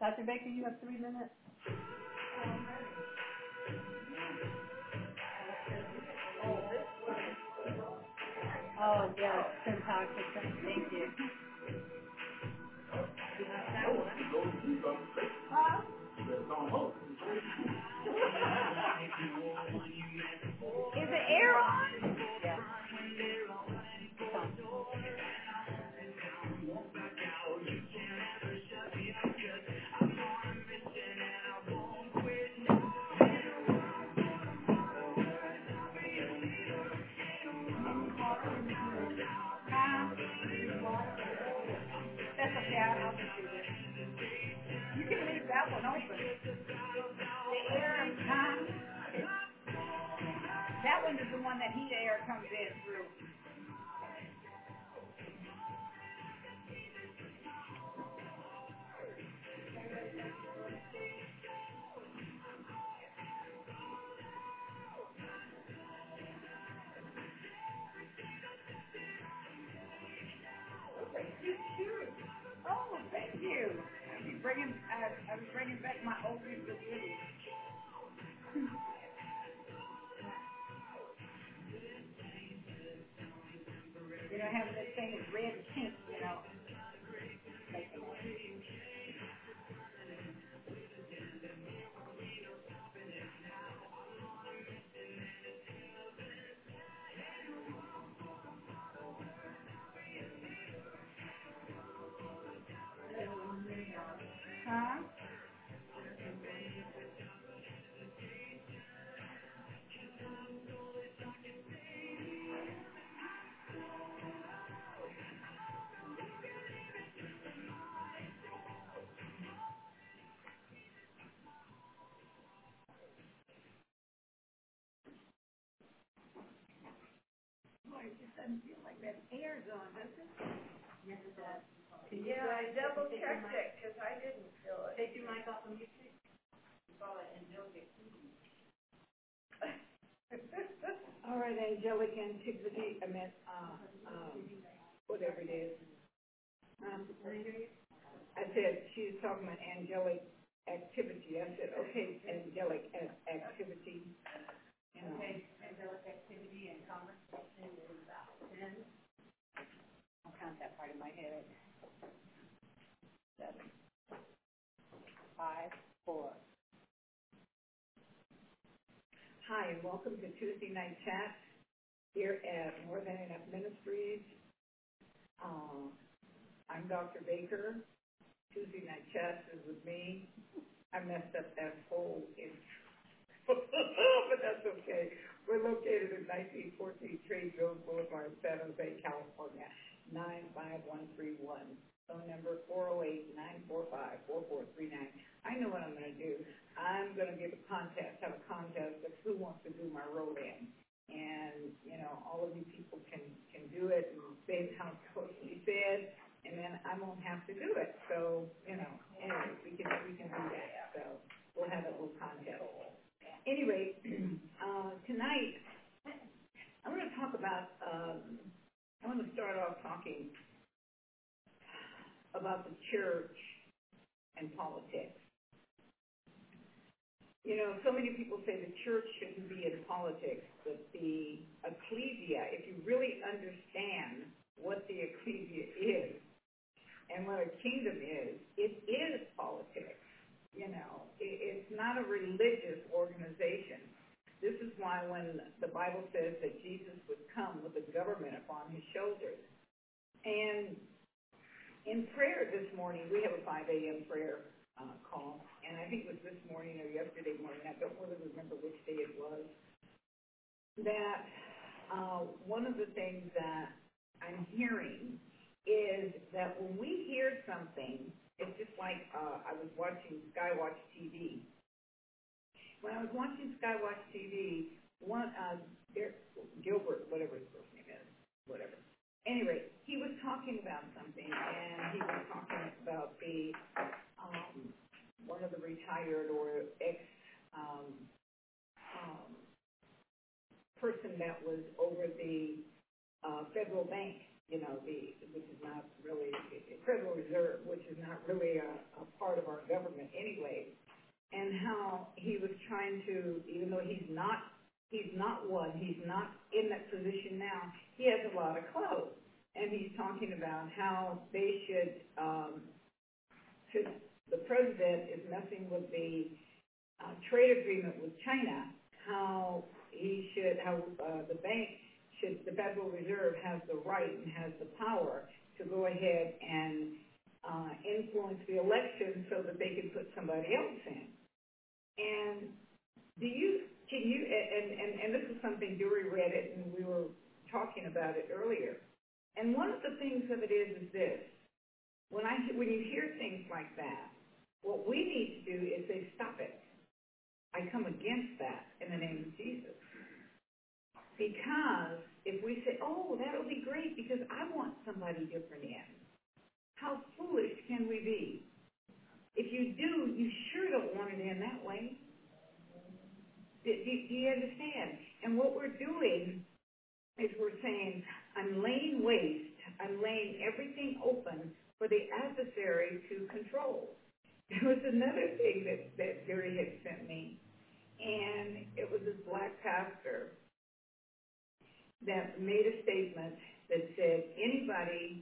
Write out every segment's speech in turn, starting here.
Dr. Baker, you have three minutes? Oh, yes, Syntoxicin, thank you. Is one that heat air comes in through. Oh, thank you. I was bringing, I was bringing back my oldies but Yeah, I double checked it, cause I didn't feel it. Take your mic off of mute. All right, angelic antiquity, I meant, uh, um, whatever it is. Um, I said, she was talking about angelic activity. I said, okay, angelic a- activity. Angelic activity and conversation is about ten. I'll count that part in my head. Seven, five, four. Hi, and welcome to Tuesday Night Chat here at More Than Enough Ministries. Uh, I'm Dr. Baker. Tuesday Night Chat is with me. I messed up that whole intro, but that's okay. We're located at nineteen fourteen Trade Jones Boulevard, San Jose, California, nine five one three one. Phone number four oh eight nine four five four four three nine. I know what I'm gonna do. I'm gonna give a contest, have a contest of who wants to do my roll-in. And, you know, all of you people can, can do it and say how to said, and then I won't have to do it. So, you know, anyway, we can, we can do that. So we'll have a little contest. Anyway, uh, tonight, I'm gonna talk about, um, I'm gonna start off talking about the church and politics. You know, so many people say the church shouldn't be in politics, but the ecclesia, if you really understand what the ecclesia is and what a kingdom is, it is politics. You know, it's not a religious organization. This is why when the Bible says that Jesus would come with a government upon his shoulders. And in prayer this morning, we have a 5 a.m. prayer uh, call, and I think it was this morning or yesterday morning, I don't really remember which day it was, that uh, one of the things that I'm hearing is that when we hear something, it's just like uh, I was watching Skywatch TV. When I was watching Skywatch TV, one uh, there, Gilbert, whatever his first name is, whatever. Anyway, he was talking about something, and he was talking about the um, one of the retired or ex um, um, person that was over the uh, federal bank you know, the, which is not really, Federal Reserve, which is not really a, a part of our government anyway, and how he was trying to, even though he's not, he's not one, he's not in that position now, he has a lot of clout. And he's talking about how they should, um, should, the president is messing with the uh, trade agreement with China, how he should, how uh, the bank should, the Federal Reserve has the right and has the power to go ahead and uh, influence the election so that they can put somebody else in. And do you, can you, and, and, and this is something Dewey read it and we were talking about it earlier. And one of the things of it is, is this. When I, when you hear things like that, what we need to do is say, stop it. I come against that in the name of Jesus. Because if we say, oh, that'll be great because I want somebody different in, how foolish can we be? If you do, you sure don't want it in that way. Do, do, do you understand? And what we're doing is we're saying, I'm laying waste, I'm laying everything open for the adversary to control. There was another thing that, that Gary had sent me, and it was this black pastor that made a statement that said anybody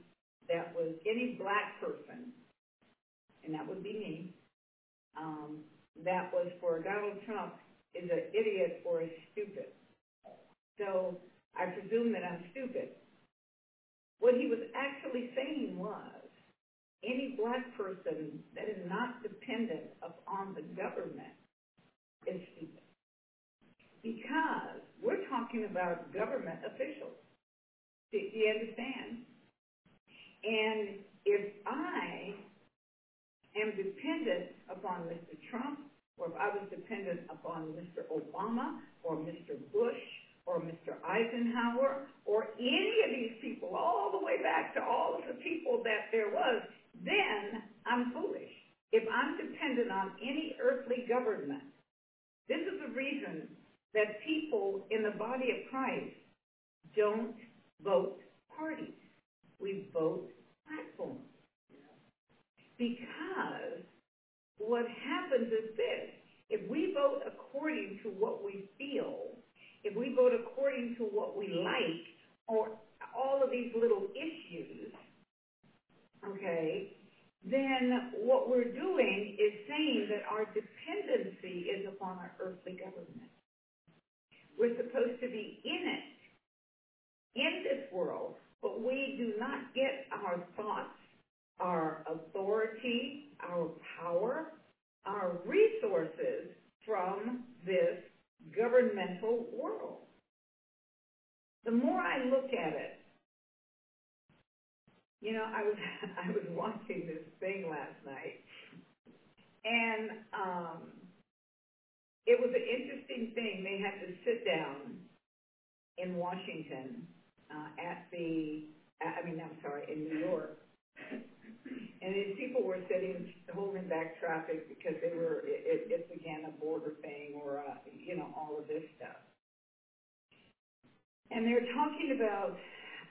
that was any black person, and that would be me, um, that was for Donald Trump is an idiot or a stupid. So I presume that I'm stupid. What he was actually saying was, any black person that is not dependent upon the government is stupid. Because we're talking about government officials. Do, you understand? And if I am dependent upon Mr. Trump, or if I was dependent upon Mr. Obama, or Mr. Bush, or Mr. Eisenhower, or any of these people, all the way back to all of the people that there was, then I'm foolish. If I'm dependent on any earthly government, this is the reason that people in the body of Christ don't vote parties. We vote platforms. Because what happens is this. If we vote according to what we feel, if we vote according to what we like, or all of these little issues, okay, then what we're doing is saying that our dependency is upon our earthly government. We're supposed to be in it, in this world, but we do not get our thoughts, our authority, our power, our resources from this governmental world. The more I look at it, you know, I was I was watching this thing last night, and um, it was an interesting thing. They had to sit down in Washington uh, at the, I mean, I'm sorry, in New York, and these people were sitting, holding back traffic because they were, it, it's again a border thing or, uh, you know, all of this stuff. And they're talking about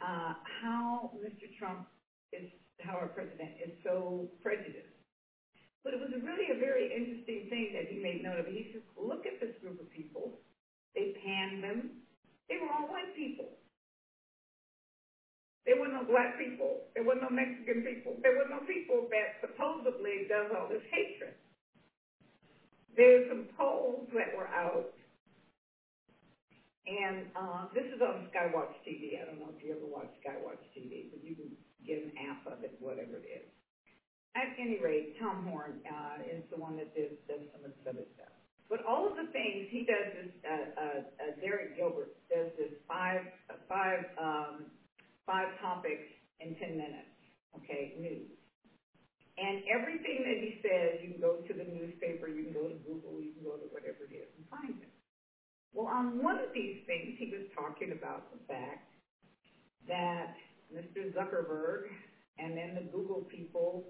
uh, how Mr. Trump is, how our president is so prejudiced. But it was really a very interesting thing that he made note of. He says, look at this group of people. They panned them. They were all white people. There were no black people. There were no Mexican people. There were no people that supposedly does all this hatred. There's some polls that were out, and uh, this is on Skywatch TV. I don't know if you ever watch Skywatch TV, but you can get an app of it, whatever it is. At any rate, Tom Horn uh, is the one that does, does some of this other stuff. But all of the things he does is uh, uh, uh, Derek Gilbert does this five five um, five topics in 10 minutes, okay, news. And everything that he says, you can go to the newspaper, you can go to Google, you can go to whatever it is and find it. Well, on one of these things, he was talking about the fact that Mr. Zuckerberg and then the Google people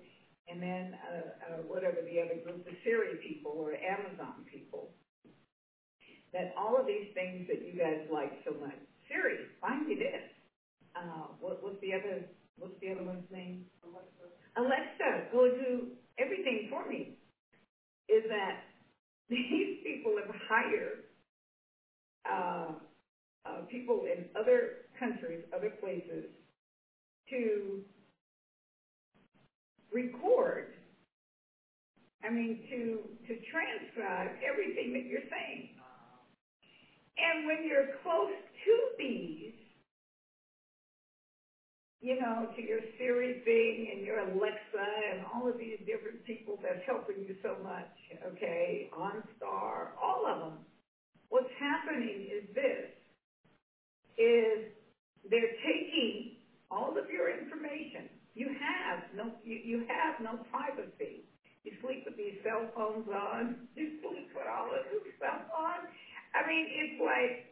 and then uh, uh, whatever the other group, the Siri people or Amazon people, that all of these things that you guys like so much, Siri, find me this uh, what, what's the other, what's the other one's name? Alexa, go do everything for me. Is that these people have hired uh, uh, people in other countries, other places, to record, I mean, to, to transcribe everything that you're saying. And when you're close to these, you know, to your Siri thing and your Alexa and all of these different people that's helping you so much, okay, OnStar, all of them. What's happening is this, is they're taking all of your information. You have no, you, you have no privacy. You sleep with these cell phones on. You sleep with all of this stuff on. I mean, it's like,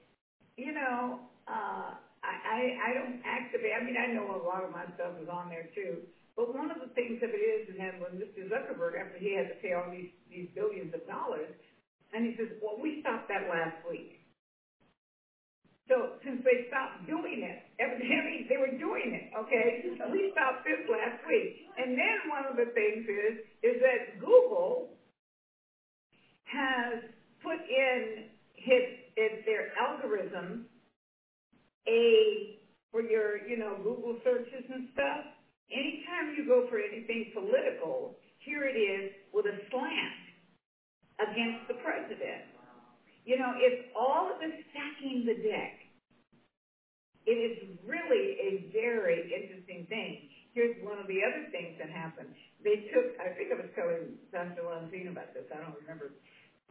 you know, uh, I, I, I don't activate, I mean, I know a lot of my stuff is on there too, but one of the things of it is, and then when Mr. Zuckerberg, after he had to pay all these, these billions of dollars, and he says, well, we stopped that last week. So since they stopped doing it, evidently they were doing it, okay? We stopped this last week. And then one of the things is, is that Google has put in his, his their algorithms a for your, you know, Google searches and stuff. Anytime you go for anything political, here it is with a slant against the president. You know, it's all of the stacking the deck. It is really a very interesting thing. Here's one of the other things that happened. They took, I think I was telling Dr. Lanzine about this, I don't remember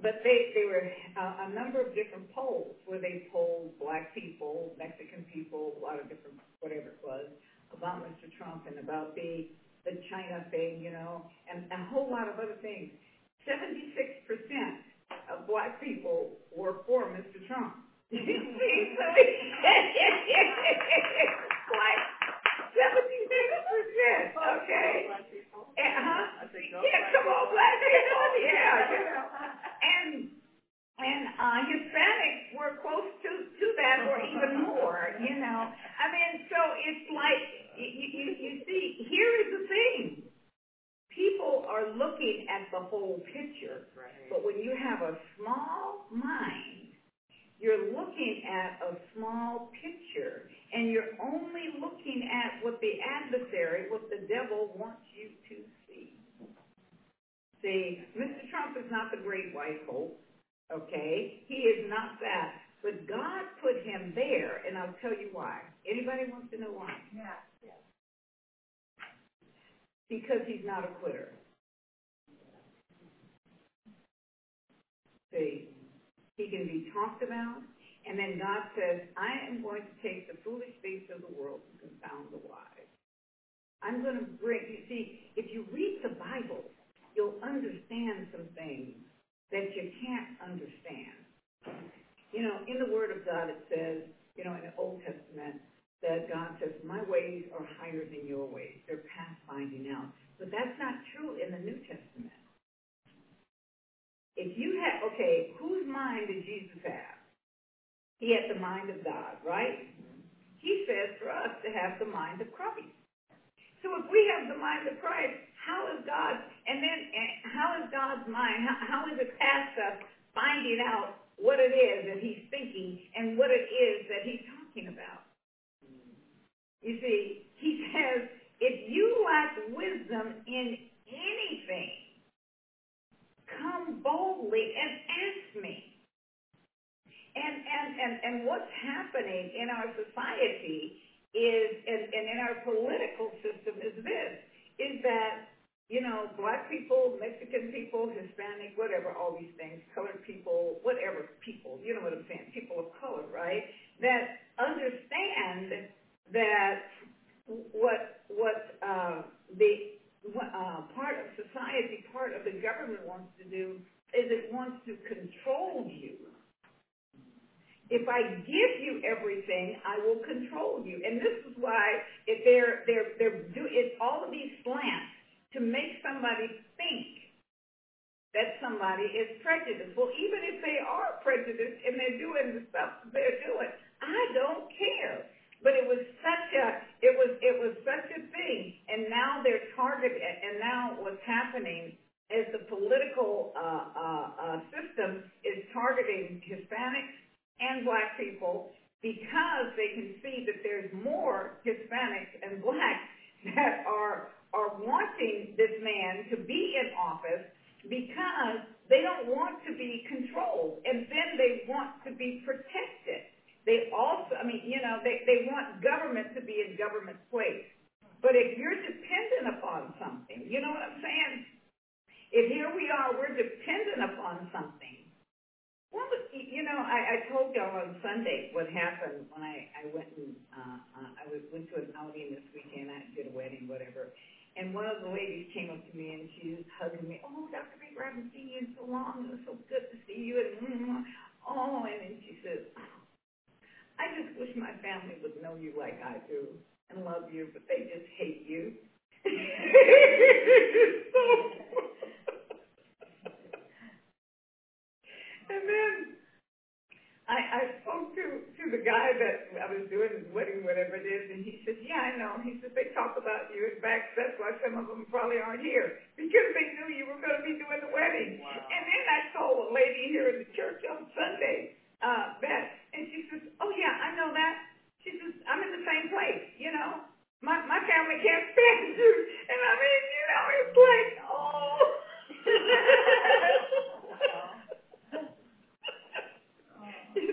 but they, they were uh, a number of different polls where they polled black people, Mexican people, a lot of different, whatever it was, about Mr. Trump and about the, the China thing, you know, and a whole lot of other things. 76% of black people were for Mr. Trump. Like 76%, okay? And, huh? Yeah, come on, black people, yeah. And, and, Hispanics were close to, to that or even more, you know. I mean, so it's like, you, you, you see, here is the thing. People are looking at the whole picture, but when you have a small mind, you're looking at a small picture, and you're only looking at what the adversary, what the devil wants you to see. See, Mr. Trump is not the great white hope, okay? He is not that. But God put him there, and I'll tell you why. Anybody wants to know why? Yeah. Because he's not a quitter. See, he can be talked about, and then God says, I am going to take the foolish things of the world to confound the wise. I'm going to bring, you see, if you read the Bible, you'll understand some things that you can't understand. You know, in the Word of God it says, you know, in the Old Testament, that God says, my ways are higher than your ways. They're past finding out. But that's not true in the New Testament. If you have, okay, whose mind did Jesus have? He had the mind of God, right? He says for us to have the mind of Christ. So if we have the mind of Christ, how is God, and then and how is God's mind, how, how is it past us finding out what it is that he's thinking and what it is that he's talking about? You see, he says, if you lack wisdom in anything, come boldly and ask me. And, and, and, and what's happening in our society is, and, and in our political system is this, is that, you know, black people, Mexican people, Hispanic, whatever, all these things, colored people, whatever people, you know what I'm saying, people of color, right, that understand that what what uh, the uh, part of society, part of the government wants to do is it wants to control you. If I give you everything, I will control you, and this is why if they're they're they're do it's all of these slants to make somebody think that somebody is prejudiced. Well, even if they are prejudiced and they're doing the stuff they're doing, I don't care but it was such a it was it was such a thing and now they're target, and and now what's happening is the political uh, uh, uh, system is targeting Hispanics and black people because they can see that there's more Hispanics and blacks that are are wanting this man to be in office because they don't want to be controlled and then they want to be protected. They also, I mean, you know, they, they want government to be in government's place. But if you're dependent upon something, you know what I'm saying? If here we are, we're dependent upon something. Well, you know, I, I told y'all on Sunday what happened when I, I went and uh, uh, I was, went to an outing this weekend. I did a wedding, whatever. And one of the ladies came up to me and she was hugging me. Oh, Dr. Baker, I haven't seen you in so long. It was so good to see you. And mm, oh, and then she said, I just wish my family would know you like I do and love you, but they just hate you. so, and then I, I spoke to, to the guy that I was doing his wedding, whatever it is, and he said, yeah, I know. He said, they talk about you. In fact, that's why some of them probably aren't here, because they knew you were going to be doing the wedding. Wow. And then I told a lady here in the church on Sunday, uh, Beth, and she says, oh, yeah, I know that. She says, I'm in the same place, you know. My, my family can't stand you. And I mean, you know, it's like, oh. Is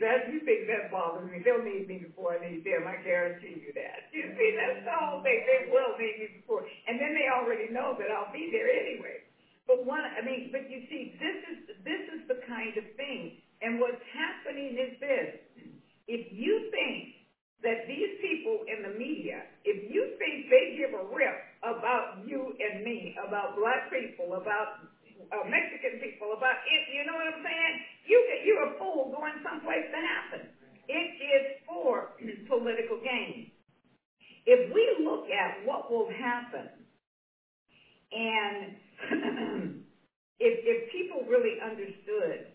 that you think that bothers me? They'll need me before I need them. I guarantee you that. You see, that's the whole thing. They will need me before, and then they already know that I'll be there anyway. But one, I mean, but you see, this is this is the kind of thing. And what's happening is this: if you think that these people in the media, if you think they give a rip about you and me, about black people, about uh, Mexican people, about it. You know what I'm saying? You you're a fool going someplace to happen. It is for political gain. If we look at what will happen, and if if people really understood,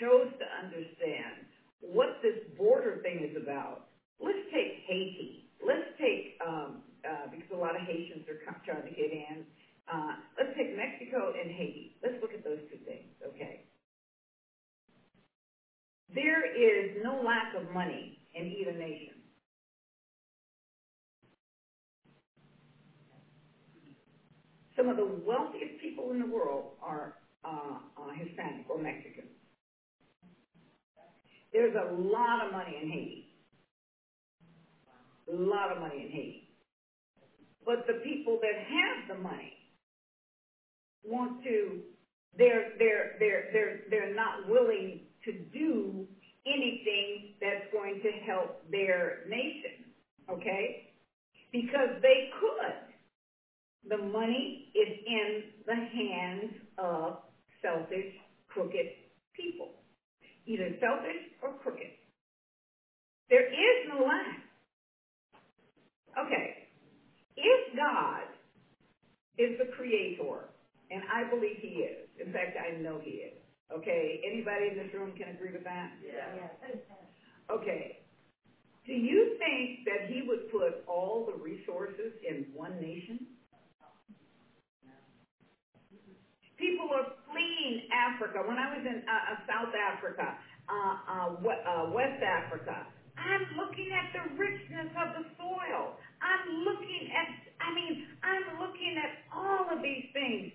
chose to understand what this border thing is about, let's take Haiti. Let's take um, uh, because a lot of Haitians are trying to get in uh, let's take Mexico and Haiti. Let's look at those two things, okay? There is no lack of money in either nation. Some of the wealthiest people in the world are uh, uh, Hispanic or Mexican. There's a lot of money in Haiti. A lot of money in Haiti. But the people that have the money want to, they're, they're, they're, they're, they're not willing to do anything that's going to help their nation, okay? Because they could. The money is in the hands of selfish, crooked people. Either selfish or crooked. There is no lack. Okay. If God is the creator and I believe he is. In fact, I know he is. Okay? Anybody in this room can agree with that? Yeah. Okay. Do you think that he would put all the resources in one nation? People are fleeing Africa. When I was in uh, uh South Africa, uh, uh, uh, West Africa, I'm looking at the richness of the soil. I'm looking at, I mean, I'm looking at all of these things.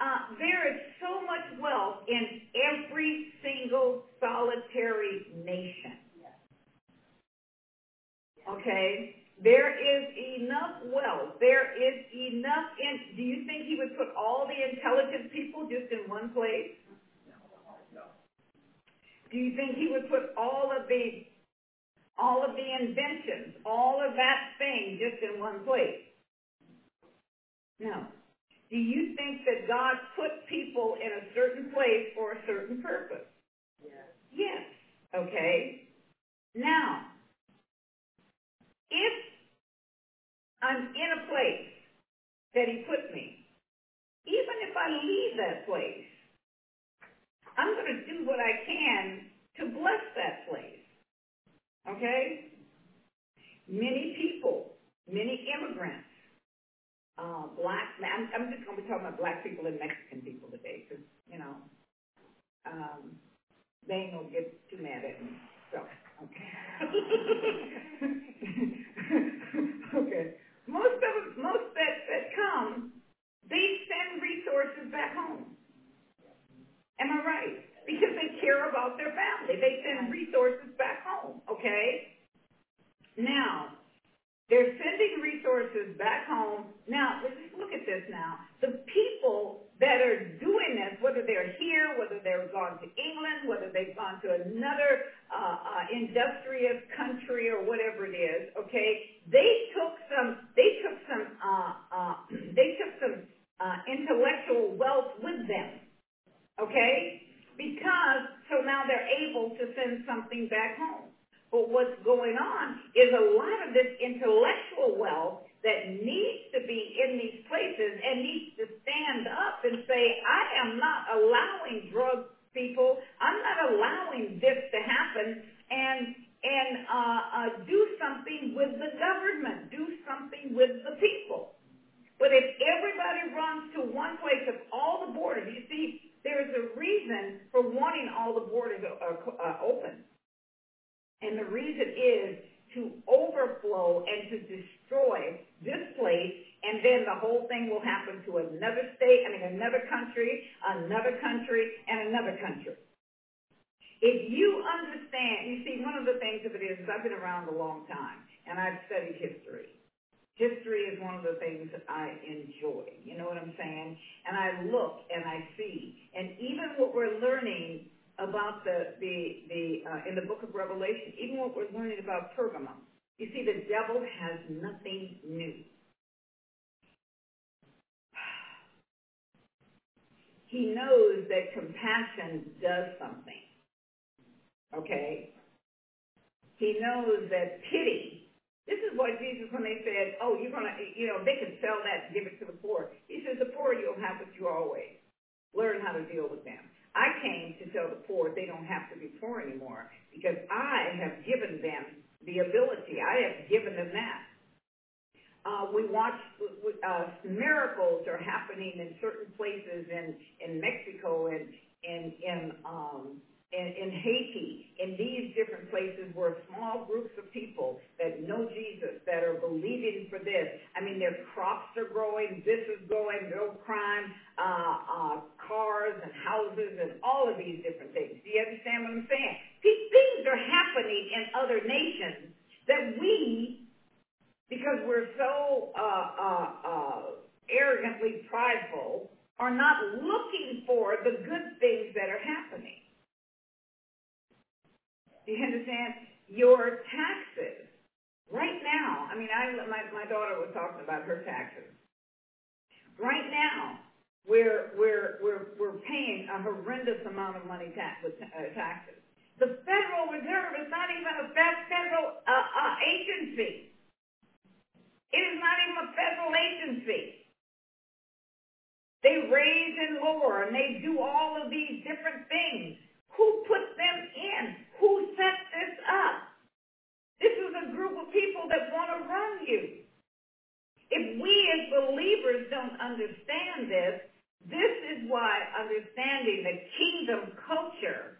Uh, there is so much wealth in every single solitary nation. Okay? There is enough wealth. There is enough in do you think he would put all the intelligent people just in one place? Do you think he would put all of the all of the inventions, all of that thing just in one place? No. Do you think that God put people in a certain place for a certain purpose? Yes. Yes. Okay. Now, if I'm in a place that he put me, even if I leave that place, I'm going to do what I can to bless that place. Okay? Many people many immigrants, uh, black, I'm, I'm just going to be talking about black people and Mexican people today, because, you know, um, they ain't going to get too mad at me, so, okay. Most of most that, that come, they send resources back home. Am I right? Because they care about their family. They send resources back home, okay? Now, they're sending resources back home. Now, let's look at this now. The people that are doing this, whether they're here, whether they're gone to England, whether they've gone to another uh, uh, industrious country or whatever it is, okay, they took some, they took some, uh, uh, they took some uh, intellectual wealth with them, okay? Because, so now they're able to send something back home. But what's going on is a lot of this intellectual wealth that needs to be in these places and needs to stand up and say, I am not allowing drug people, I'm not allowing this to happen, and and uh, uh, do something with the government, do something with the people. But if everybody runs to one place of all the borders, you see, there's a reason for wanting all the borders uh, uh, open. And the reason is to overflow and to destroy this place, and then the whole thing will happen to another state, I mean another country, another country, and another country. If you understand, you see, one of the things of it is, is I've been around a long time, and I've studied history. History is one of the things that I enjoy. You know what I'm saying? And I look and I see. And even what we're learning about the, the, the uh, in the book of Revelation, even what we're learning about Pergamum, you see, the devil has nothing new. He knows that compassion does something. Okay? He knows that pity. This is what Jesus, when they said, oh, you're going to, you know, they can sell that and give it to the poor. He says, the poor you'll have what you always. Learn how to deal with them. I came to tell the poor they don't have to be poor anymore because I have given them the ability. I have given them that. Uh, we watch uh, miracles are happening in certain places in in Mexico and in in um, in, in Haiti, in these different places where small groups of people that know Jesus, that are believing for this. I mean, their crops are growing, this is growing, no crime, uh, uh, cars and houses and all of these different things. Do you understand what I'm saying? These things are happening in other nations that we, because we're so uh, uh, uh, arrogantly prideful, are not looking for the good things that are happening. Do you understand? Your taxes, right now, I mean, I, my, my daughter was talking about her taxes. Right now, we're, we're, we're, we're paying a horrendous amount of money tax, with uh, taxes. The Federal Reserve is not even a federal uh, uh, agency. It is not even a federal agency. They raise and lower, and they do all of these different things. Who put them in? Who set this up? This is a group of people that want to run you. If we as believers don't understand this, this is why understanding the kingdom culture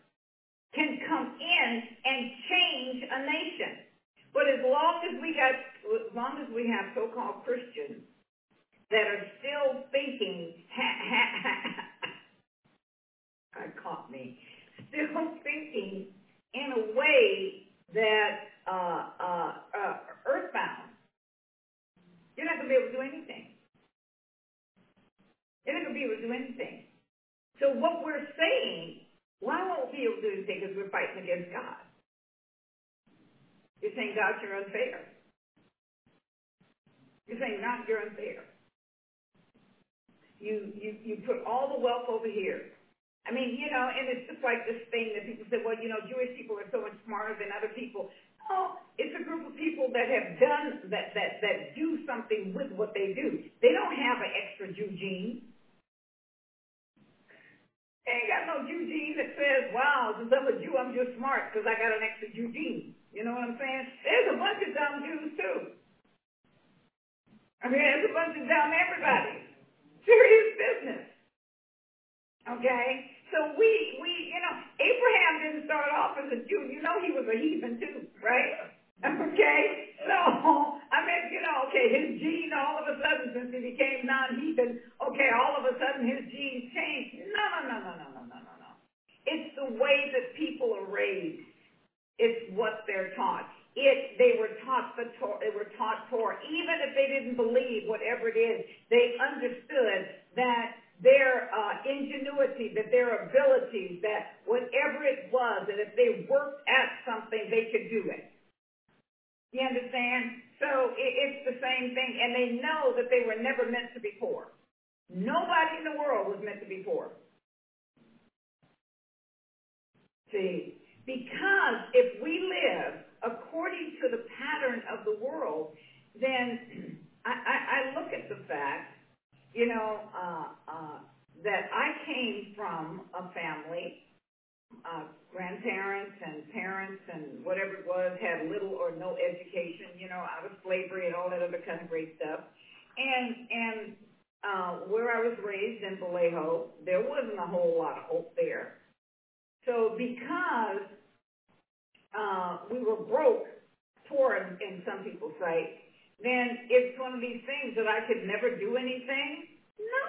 can come in and change a nation. But as long as we got, as long as we have so-called Christians that are still thinking, God caught me, still thinking in a way that uh, uh, uh, earthbound, you're not going to be able to do anything. You're not going to be able to do anything. So what we're saying, why won't we be able to do anything? Because we're fighting against God. You're saying, God, you're unfair. You're saying, God, you're unfair. You, you, you put all the wealth over here. I mean, you know, and it's just like this thing that people say, well, you know, Jewish people are so much smarter than other people. No, it's a group of people that have done, that, that, that do something with what they do. They don't have an extra Jew gene. Ain't got no Jew gene that says, wow, since I'm a Jew, I'm just smart because I got an extra Jew gene. You know what I'm saying? There's a bunch of dumb Jews too. I mean, it's a bunch of dumb everybody. Serious business. Okay? So we, we, you know, Abraham didn't start off as a Jew. You know he was a heathen too, right? Okay? So, I mean, you know, okay, his gene all of a sudden, since he became non-heathen, okay, all of a sudden his genes changed. No, no, no, no, no, no, no, no, no. It's the way that people are raised. It's what they're taught. It, they were taught the Torah, they were taught Torah. Even if they didn't believe whatever it is, they understood that their uh, ingenuity, that their abilities, that whatever it was, that if they worked at something, they could do it. You understand? So it, it's the same thing, and they know that they were never meant to be poor. Nobody in the world was meant to be poor. See, because if we live according to the pattern of the world, then I, I, I look at the fact, you know, uh, uh, that I came from a family, uh, grandparents and parents and whatever it was had little or no education, you know, out of slavery and all that other kind of great stuff. And and uh, where I was raised in Vallejo, there wasn't a whole lot of hope there. So because uh, we were broke, poor in, in some people's sight, then it's one of these things that I could never do anything?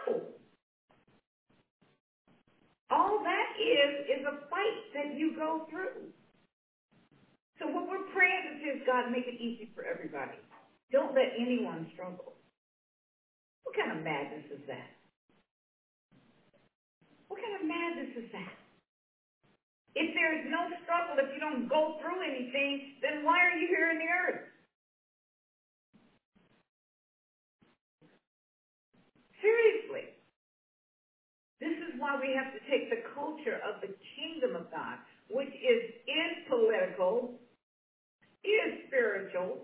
No. All that is, is a fight that you go through. So what we're praying is, God, make it easy for everybody. Don't let anyone struggle. What kind of madness is that? What kind of madness is that? If there is no struggle, if you don't go through anything, then why are you here in the earth? Seriously. This is why we have to take the culture of the kingdom of God, which is is political, is spiritual.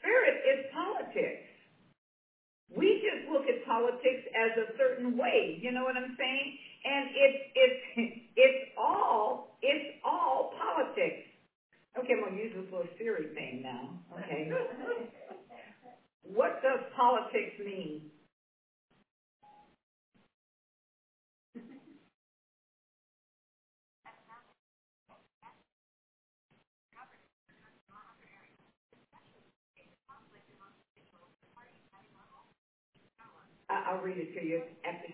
Spirit is politics. We just look at politics as a certain way. You know what I'm saying? And it's it's it's all it's all politics. Okay, I'm gonna use this little Siri thing now. Okay. what does politics mean? I- I'll read it to you after.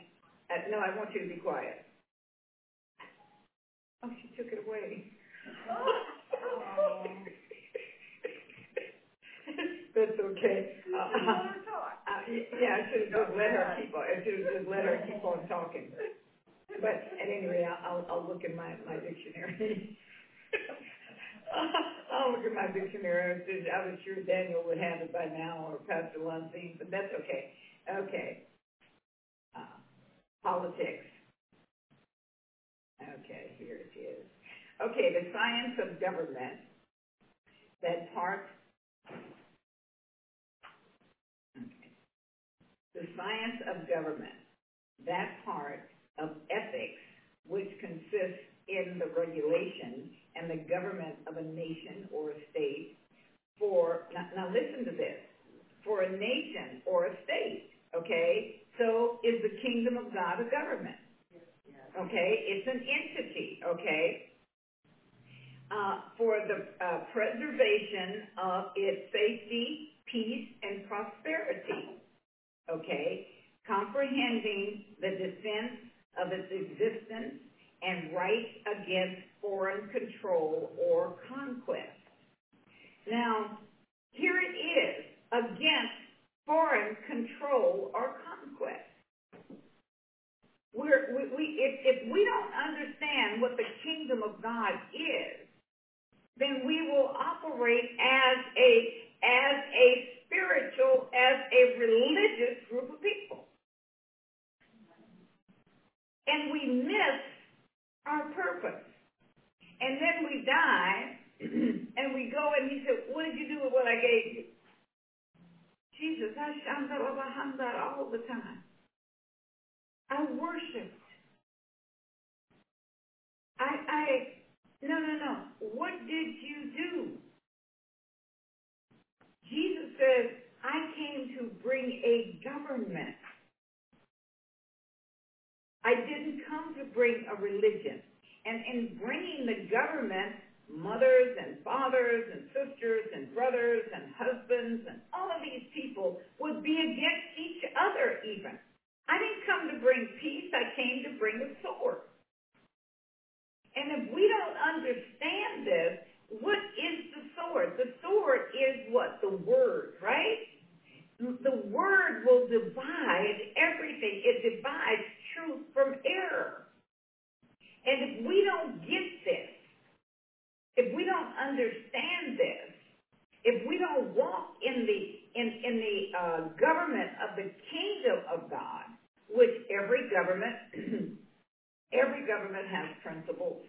Uh, no, I want you to be quiet. Oh, she took it away. That's okay. Uh, yeah, I should have just let her keep on. I should have just let her keep on talking. But at any rate, I'll, I'll, look in my, my dictionary. I'll look at my dictionary. I was- sure Daniel would have it by now, or Pastor Lunstein, but that's okay. Okay. Politics. Okay, here it is. Okay, the science of government. That part. Okay. The science of government. That part of ethics, which consists in the regulation and the government of a nation or a state for, now, now listen to this, for a nation or a state, okay? So is the kingdom of God a government? Okay, it's an entity, okay? Uh, for the uh, preservation of its safety, peace, and prosperity, okay? Comprehending the defense of its existence and right against foreign control or conquest. Now, here it is, against foreign control or conquest. We're, we, we, if, if we don't understand what the kingdom of God is, then we will operate as a, as a spiritual, as a religious group of people. And we miss our purpose. And then we die, and we go and he said, what did you do with what I gave you? Jesus, I shandarabahanda all the time. I worshiped. I, I, no, no, no. What did you do? Jesus says, I came to bring a government. I didn't come to bring a religion. And in bringing the government, mothers and fathers and sisters and brothers and husbands and all of these people would be against each other even. I didn't come to bring peace, I came to bring a sword. And if we don't understand this, what is the sword? The sword is what? The word, right? The word will divide everything. It divides truth from error. And if we don't get this, if we don't understand this, if we don't walk in the in, in the uh, government of the kingdom of God, which every government every government has principles.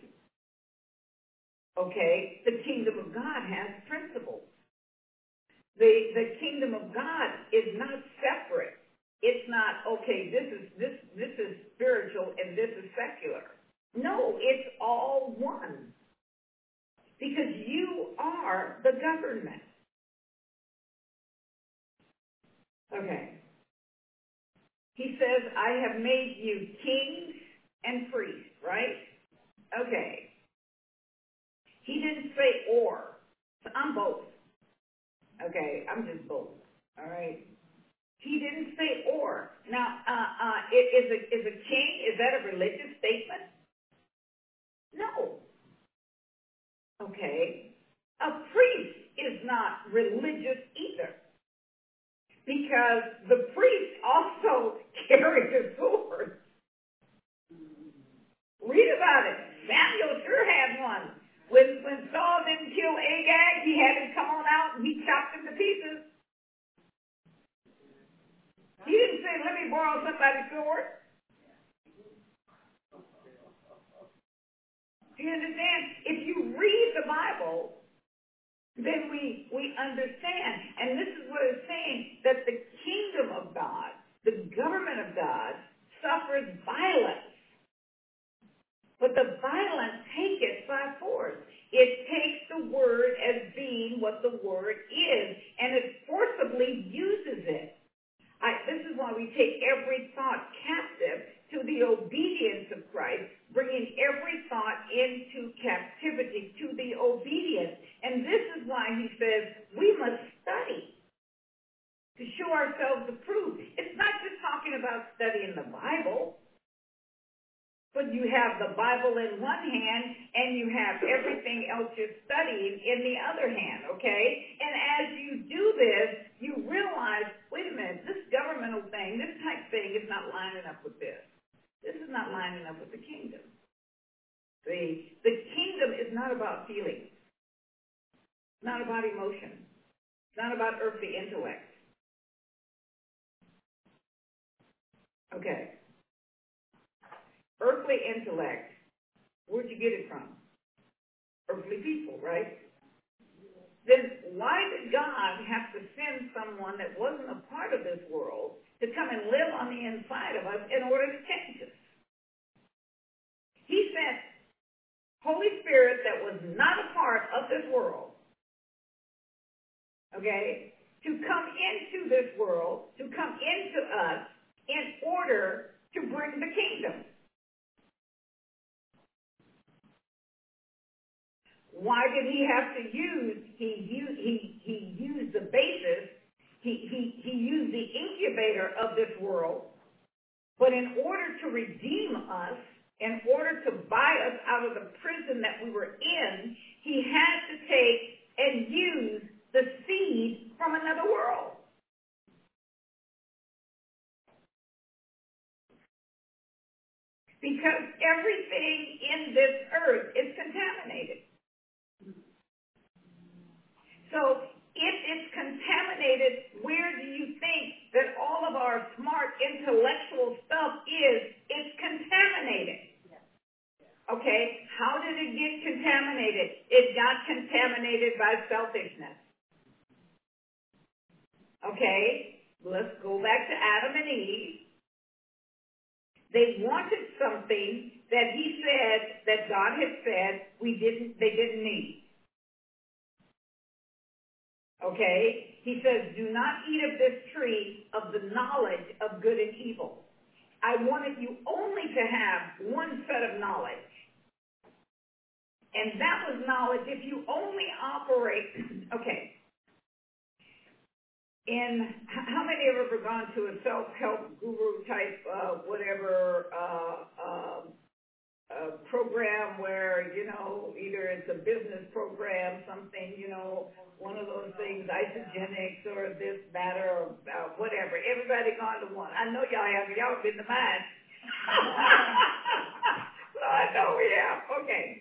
Okay, the kingdom of God has principles. The the kingdom of God is not separate. It's not okay. This is this this is spiritual and this is secular. No, it's all one. Because you are the government. Okay. He says, I have made you kings and priests, right? Okay. He didn't say or. So I'm both. Okay, I'm just both. All right. He didn't say or. Now, uh, uh, is a is a king is that a religious statement? No. Okay. A priest is not religious either. Because the priest also carried a sword. Read about it. Samuel sure had one. When when Saul didn't kill Agag, he had him come on out and he chopped him to pieces. He didn't say, let me borrow somebody's sword. Do you understand? If you read the Bible, then we, we understand. And this is what it's saying, that the kingdom of God, the government of God, suffers violence. But the violence take it by force. It takes the word as being what the word is, and it forcibly uses it. I, this is why we take every thought captive to the obedience of Christ, bringing every thought into captivity to the obedience. And this is why he says we must study to show ourselves approved. It's not just talking about studying the Bible. But you have the Bible in one hand and you have everything else you're studying in the other hand, okay? And as you do this, you realize, wait a minute, this governmental thing, this type thing is not lining up with this. This is not lining up with the kingdom. See, the kingdom is not about feelings. It's not about emotion. It's not about earthly intellect. Okay. Earthly intellect, where'd you get it from? Earthly people, right? Then why did God have to send someone that wasn't a part of this world to come and live on the inside of us in order to change us? He sent Holy Spirit that was not a part of this world, okay, to come into this world, to come into us in order to bring the kingdom. Why did he have to use, he he, he used the basis, he, he, he used the incubator of this world, but in order to redeem us, in order to buy us out of the prison that we were in, he had to take and use the seed from another world. Because everything in this earth is contaminated. So if it's contaminated, where do you think that all of our smart intellectual stuff is? It's contaminated. Okay, how did it get contaminated? It got contaminated by selfishness. Okay, let's go back to Adam and Eve. They wanted something that he said, that God had said we didn't, they didn't need. Okay? He says, do not eat of this tree of the knowledge of good and evil. I wanted you only to have one set of knowledge. And that was knowledge if you only operate, okay. In, how many have ever gone to a self-help guru type, uh, whatever, uh, uh, uh, program where, you know, either it's a business program, something, you know, one of those things, Isagenix or this, that, or uh, whatever. Everybody gone to one. I know y'all have. Y'all been to mine. so I know we have. Okay.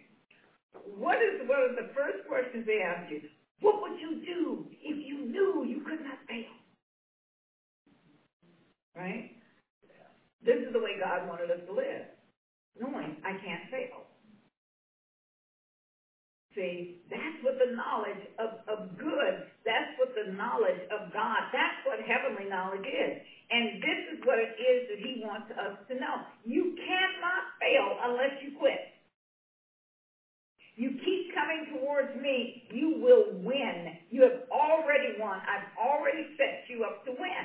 What is one of the first questions they ask you? What would you do if you knew you could not fail? Right? This is the way God wanted us to live, knowing I can't fail. See, that's what the knowledge of, of good, that's what the knowledge of God, that's what heavenly knowledge is. And this is what it is that he wants us to know. You cannot fail unless you quit. You keep coming towards me, you will win. You have already won. I've already set you up to win.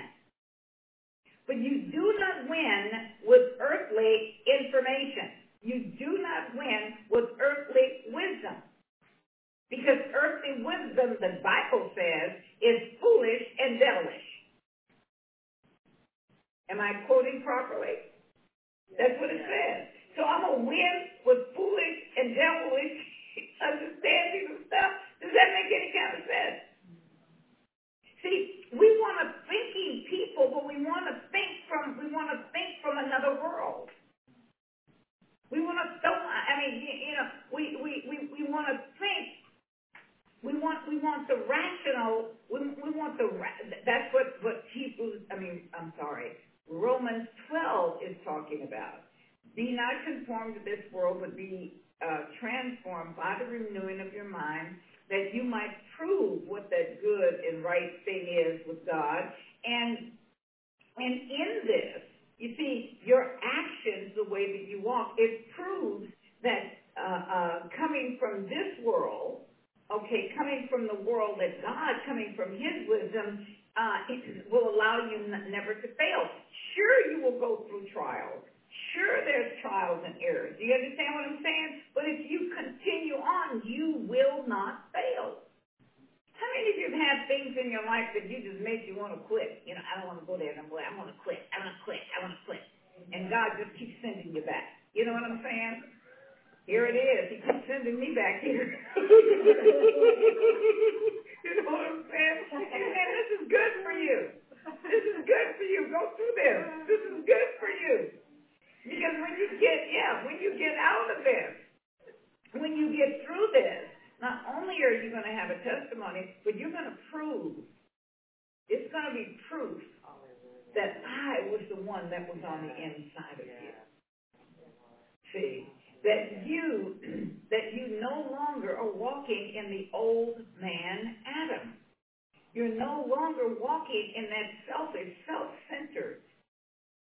But you do not win with earthly information. You do not win with earthly wisdom. Because earthly wisdom, the Bible says, is foolish and devilish. Am I quoting properly? That's what it says. So I'm going to win with foolish and devilish understanding of stuff. Does that make any kind of sense? See, we want a thinking people, but we want to think from we want to think from another world. We want to I mean, you know, we we we, we want to think we want we want the rational. We, we want the that's what what Hebrews. I mean, I'm sorry. Romans 12 is talking about. Be not conformed to this world, but be uh, transformed by the renewing of your mind, that you might prove what that good and right thing is with God. And and in this, you see, your actions, the way that you walk, it proves that uh, uh, coming from this world okay, coming from the world that God, coming from his wisdom, uh, will allow you n- never to fail. Sure, you will go through trials. Sure, there's trials and errors. Do you understand what I'm saying? But if you continue on, you will not fail. How many of you have had things in your life that you just made you want to quit? You know, I don't want to go there no more. I want to quit. I want to quit. I want to quit. And God just keeps sending you back. You know what I'm saying? Here it is. He keeps sending me back here. you know what I'm saying? And this is good for you. This is good for you. Go through this. This is good for you. Because when you get, yeah, when you get out of this, when you get through this, not only are you going to have a testimony, but you're going to prove, it's going to be proof that I was the one that was on the inside of you. See? that you that you no longer are walking in the old man Adam. You're no longer walking in that selfish, self-centered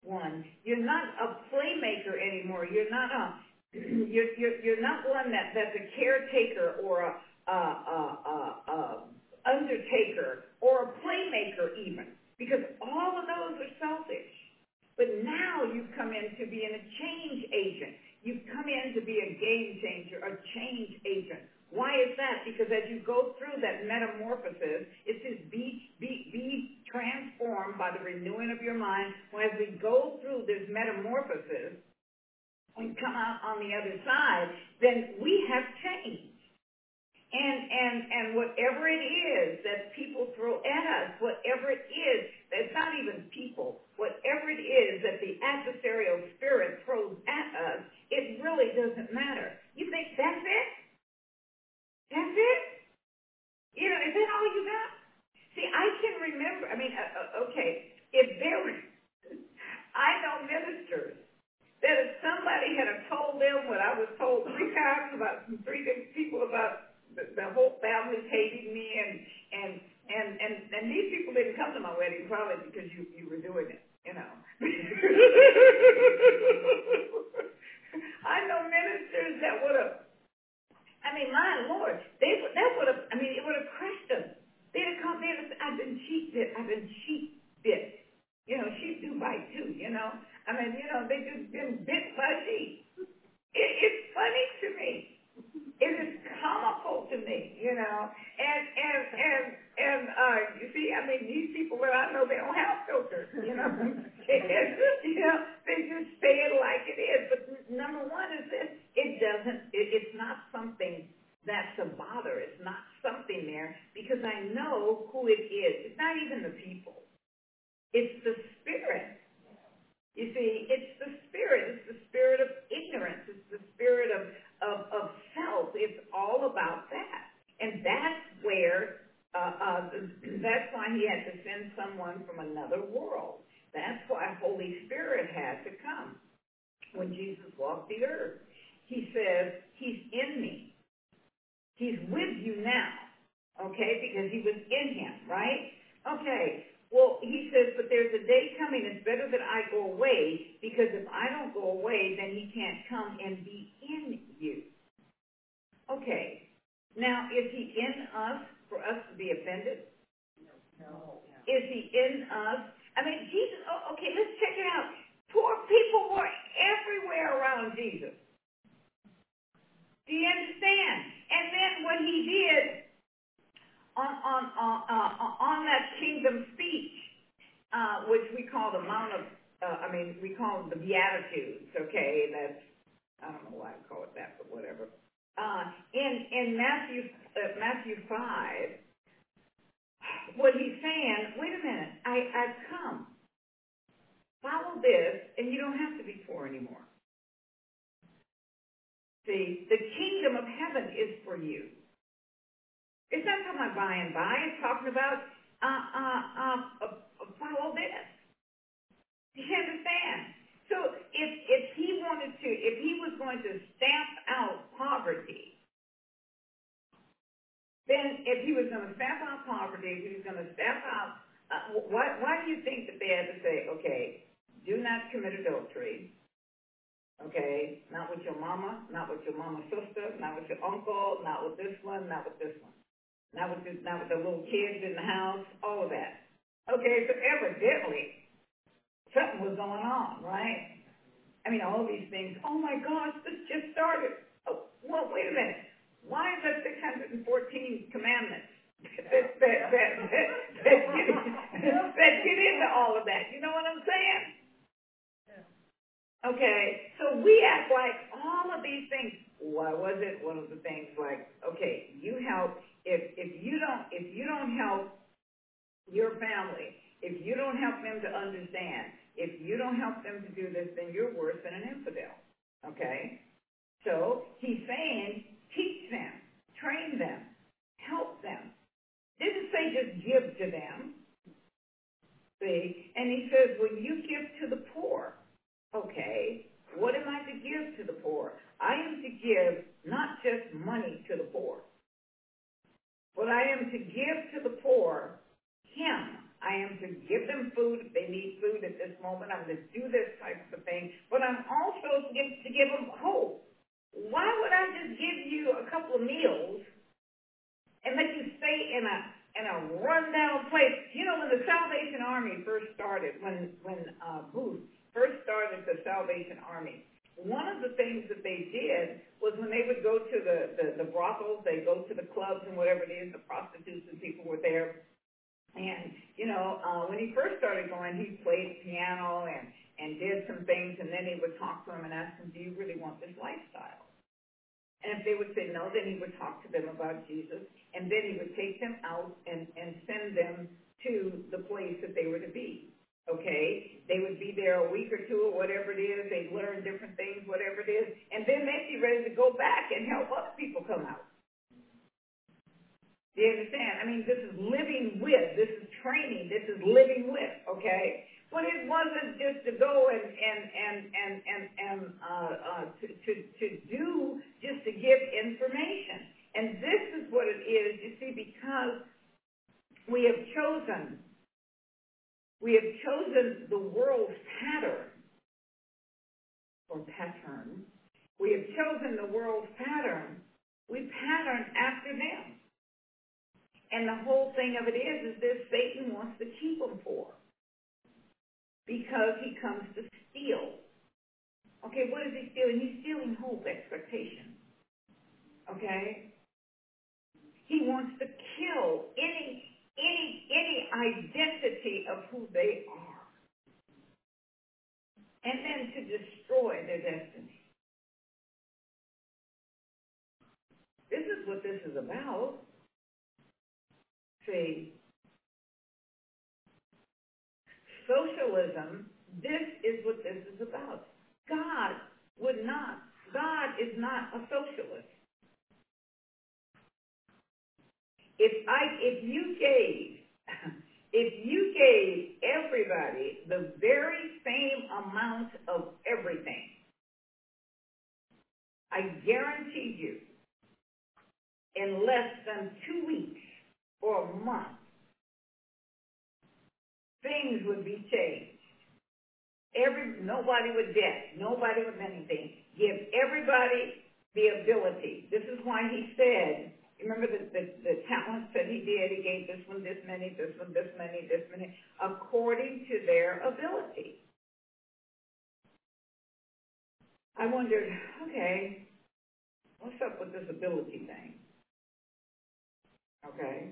one. You're not a playmaker anymore. You're not a you're you're, not one that that's a caretaker or a, a, a, a, a undertaker or a playmaker even, because all of those are selfish. But now you've come in to be a change agent. You've come in to be a game changer, a change agent. Why is that? Because as you go through that metamorphosis, it says be, be, be transformed by the renewing of your mind. Well, as we go through this metamorphosis and come out on the other side, then we have changed. And, and, and whatever it is that people throw at us, whatever it is, that's not even people, whatever it is that the adversarial spirit throws at us, it really doesn't matter. You think that's it? That's it? You know, is that all you got? See, I can remember, I mean, uh, uh, okay, if there were, I know ministers that if somebody had told them what I was told three times about three different people about the, the whole family hating me and and and and and these people didn't come to my wedding probably because you you were doing it, you know. I know ministers that would have. I mean, my Lord, they that would have. I mean, it would have crushed them. They'd have come. They mean, I've been cheap bit. I've been cheap bit. You know, sheep do bite too. You know, I mean, you know, they just been bit by mama's sister, not with your uncle, not with this one, not with this one, not with the, not with the little kids in the house, all of that. Okay, so evidently something was going on, right? I mean, all these things. Oh my gosh, this just started. Oh, well, wait a minute. Why is there 614 commandments that that that that, that, get, that get into all of that? You know what I'm saying? Okay, so we act like all of these things. Why was it one of the things like, okay, you help if if you don't if you don't help your family, if you don't help them to understand, if you don't help them to do this, then you're worse than an infidel. Okay? So he's saying, teach them, train them, help them. Didn't say just give to them. See? And he says, when you give to the poor, Okay, what am I to give to the poor? I am to give not just money to the poor, but I am to give to the poor Him. I am to give them food if they need food at this moment. I'm going to do this type of thing, but I'm also to give, to give them hope. Why would I just give you a couple of meals and let you stay in a in a rundown place? You know, when the Salvation Army first started, when when uh, Booth first started the Salvation Army, one of the things that they did was when they would go to the, the, the brothels, they go to the clubs and whatever it is, the prostitutes and people were there. And, you know, uh, when he first started going, he played piano and, and did some things, and then he would talk to them and ask them, do you really want this lifestyle? And if they would say no, then he would talk to them about Jesus, and then he would take them out and, and send them to the place that they were to be okay? They would be there a week or two or whatever it is. They'd learn different things, whatever it is, and then they'd be ready to go back and help other people come out. Do you understand? I mean, this is living with. This is training. This is living with, okay? But it wasn't just to go and and and and and, and uh, uh, to, to to do just to give information. And this is what it is. You see, because we have chosen we have chosen the world's pattern or pattern. We have chosen the world's pattern. We pattern after them. And the whole thing of it is, is this Satan wants to keep them for. Because he comes to steal. Okay, what is he stealing? He's stealing hope, expectation. Okay? He wants to kill any any any identity of who they are. And then to destroy their destiny. This is what this is about. See, socialism, this is what this is about. God would not, God is not a socialist. If I, if you gave, if you gave everybody the very same amount of everything, I guarantee you, in less than two weeks or a month, things would be changed. Every nobody with debt, nobody with anything. Give everybody the ability. This is why he said, remember the, the, the talents that he did, he gave this one this many, this one this many, this many, according to their ability. I wondered, okay, what's up with this ability thing? Okay.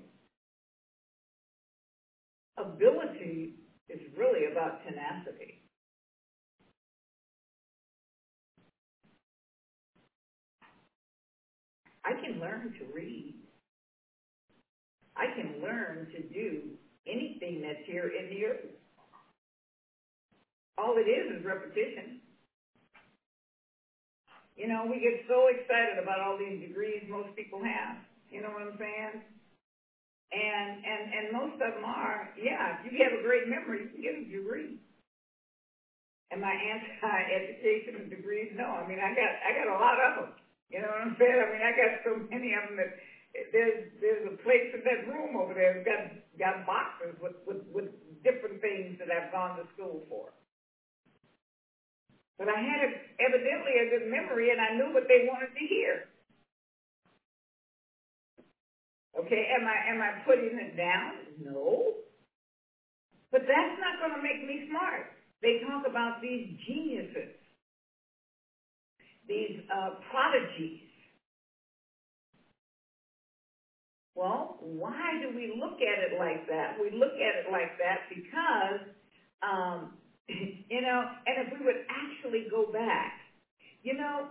Ability is really about tenacity. I can learn to. I can learn to do anything that's here in the earth. All it is is repetition. You know, we get so excited about all these degrees most people have. You know what I'm saying? And and and most of them are, yeah. If you have a great memory, you can get a degree. Am I anti-education degrees? No. I mean, I got I got a lot of them. You know what I'm saying? I mean, I got so many of them that there's there's a place in that room over there that's got got boxes with with with different things that I've gone to school for. But I had evidently a good memory, and I knew what they wanted to hear. Okay, am I am I putting it down? No. But that's not going to make me smart. They talk about these geniuses, these uh, prodigies. Well, why do we look at it like that? We look at it like that because, um, you know, and if we would actually go back, you know,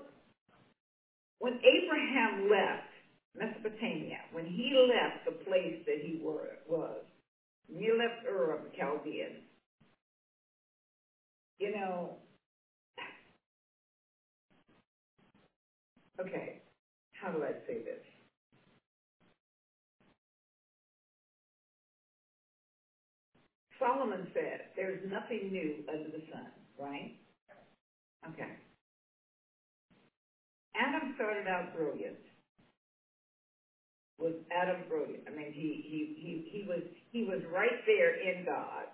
when Abraham left, Mesopotamia, when he left the place that he were, was, he left Ur of the Chaldeans, you know, okay, how do I say this? Solomon said, there's nothing new under the sun, right? Okay. Adam started out brilliant was Adam Brody. I mean, he he he he was he was right there in God.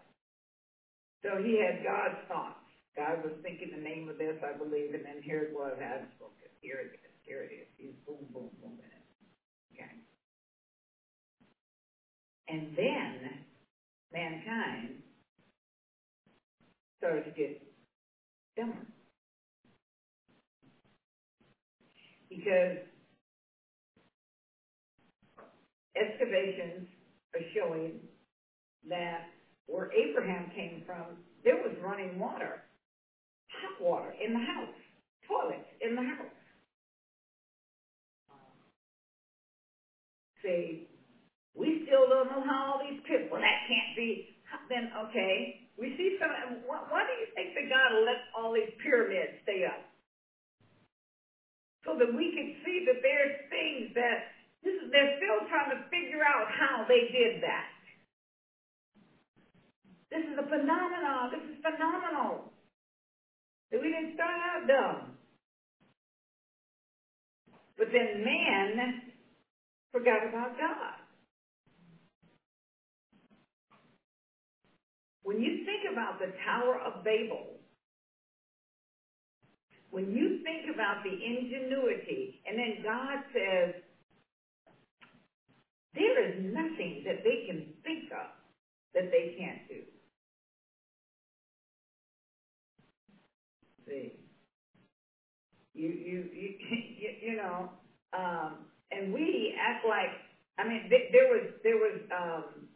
So he had God's thoughts. God was thinking the name of this, I believe, and then here it was. Adam spoke. Here it is. Here it is. He's boom, boom, boom. Okay. And then mankind started to get dumber because excavations are showing that where Abraham came from, there was running water, hot water in the house, toilets in the house. See, we still don't know how all these pits, well, that can't be, then, okay, we see some, why, why do you think that God let all these pyramids stay up? So that we can see that there's things that this is, they're still trying to figure out how they did that. This is a phenomenon. This is phenomenal. That we didn't start out dumb. But then man forgot about God. When you think about the Tower of Babel, when you think about the ingenuity, and then God says, There is nothing that they can think of that they can't do. See, you you you you, you know, um, and we act like I mean th- there was there was um,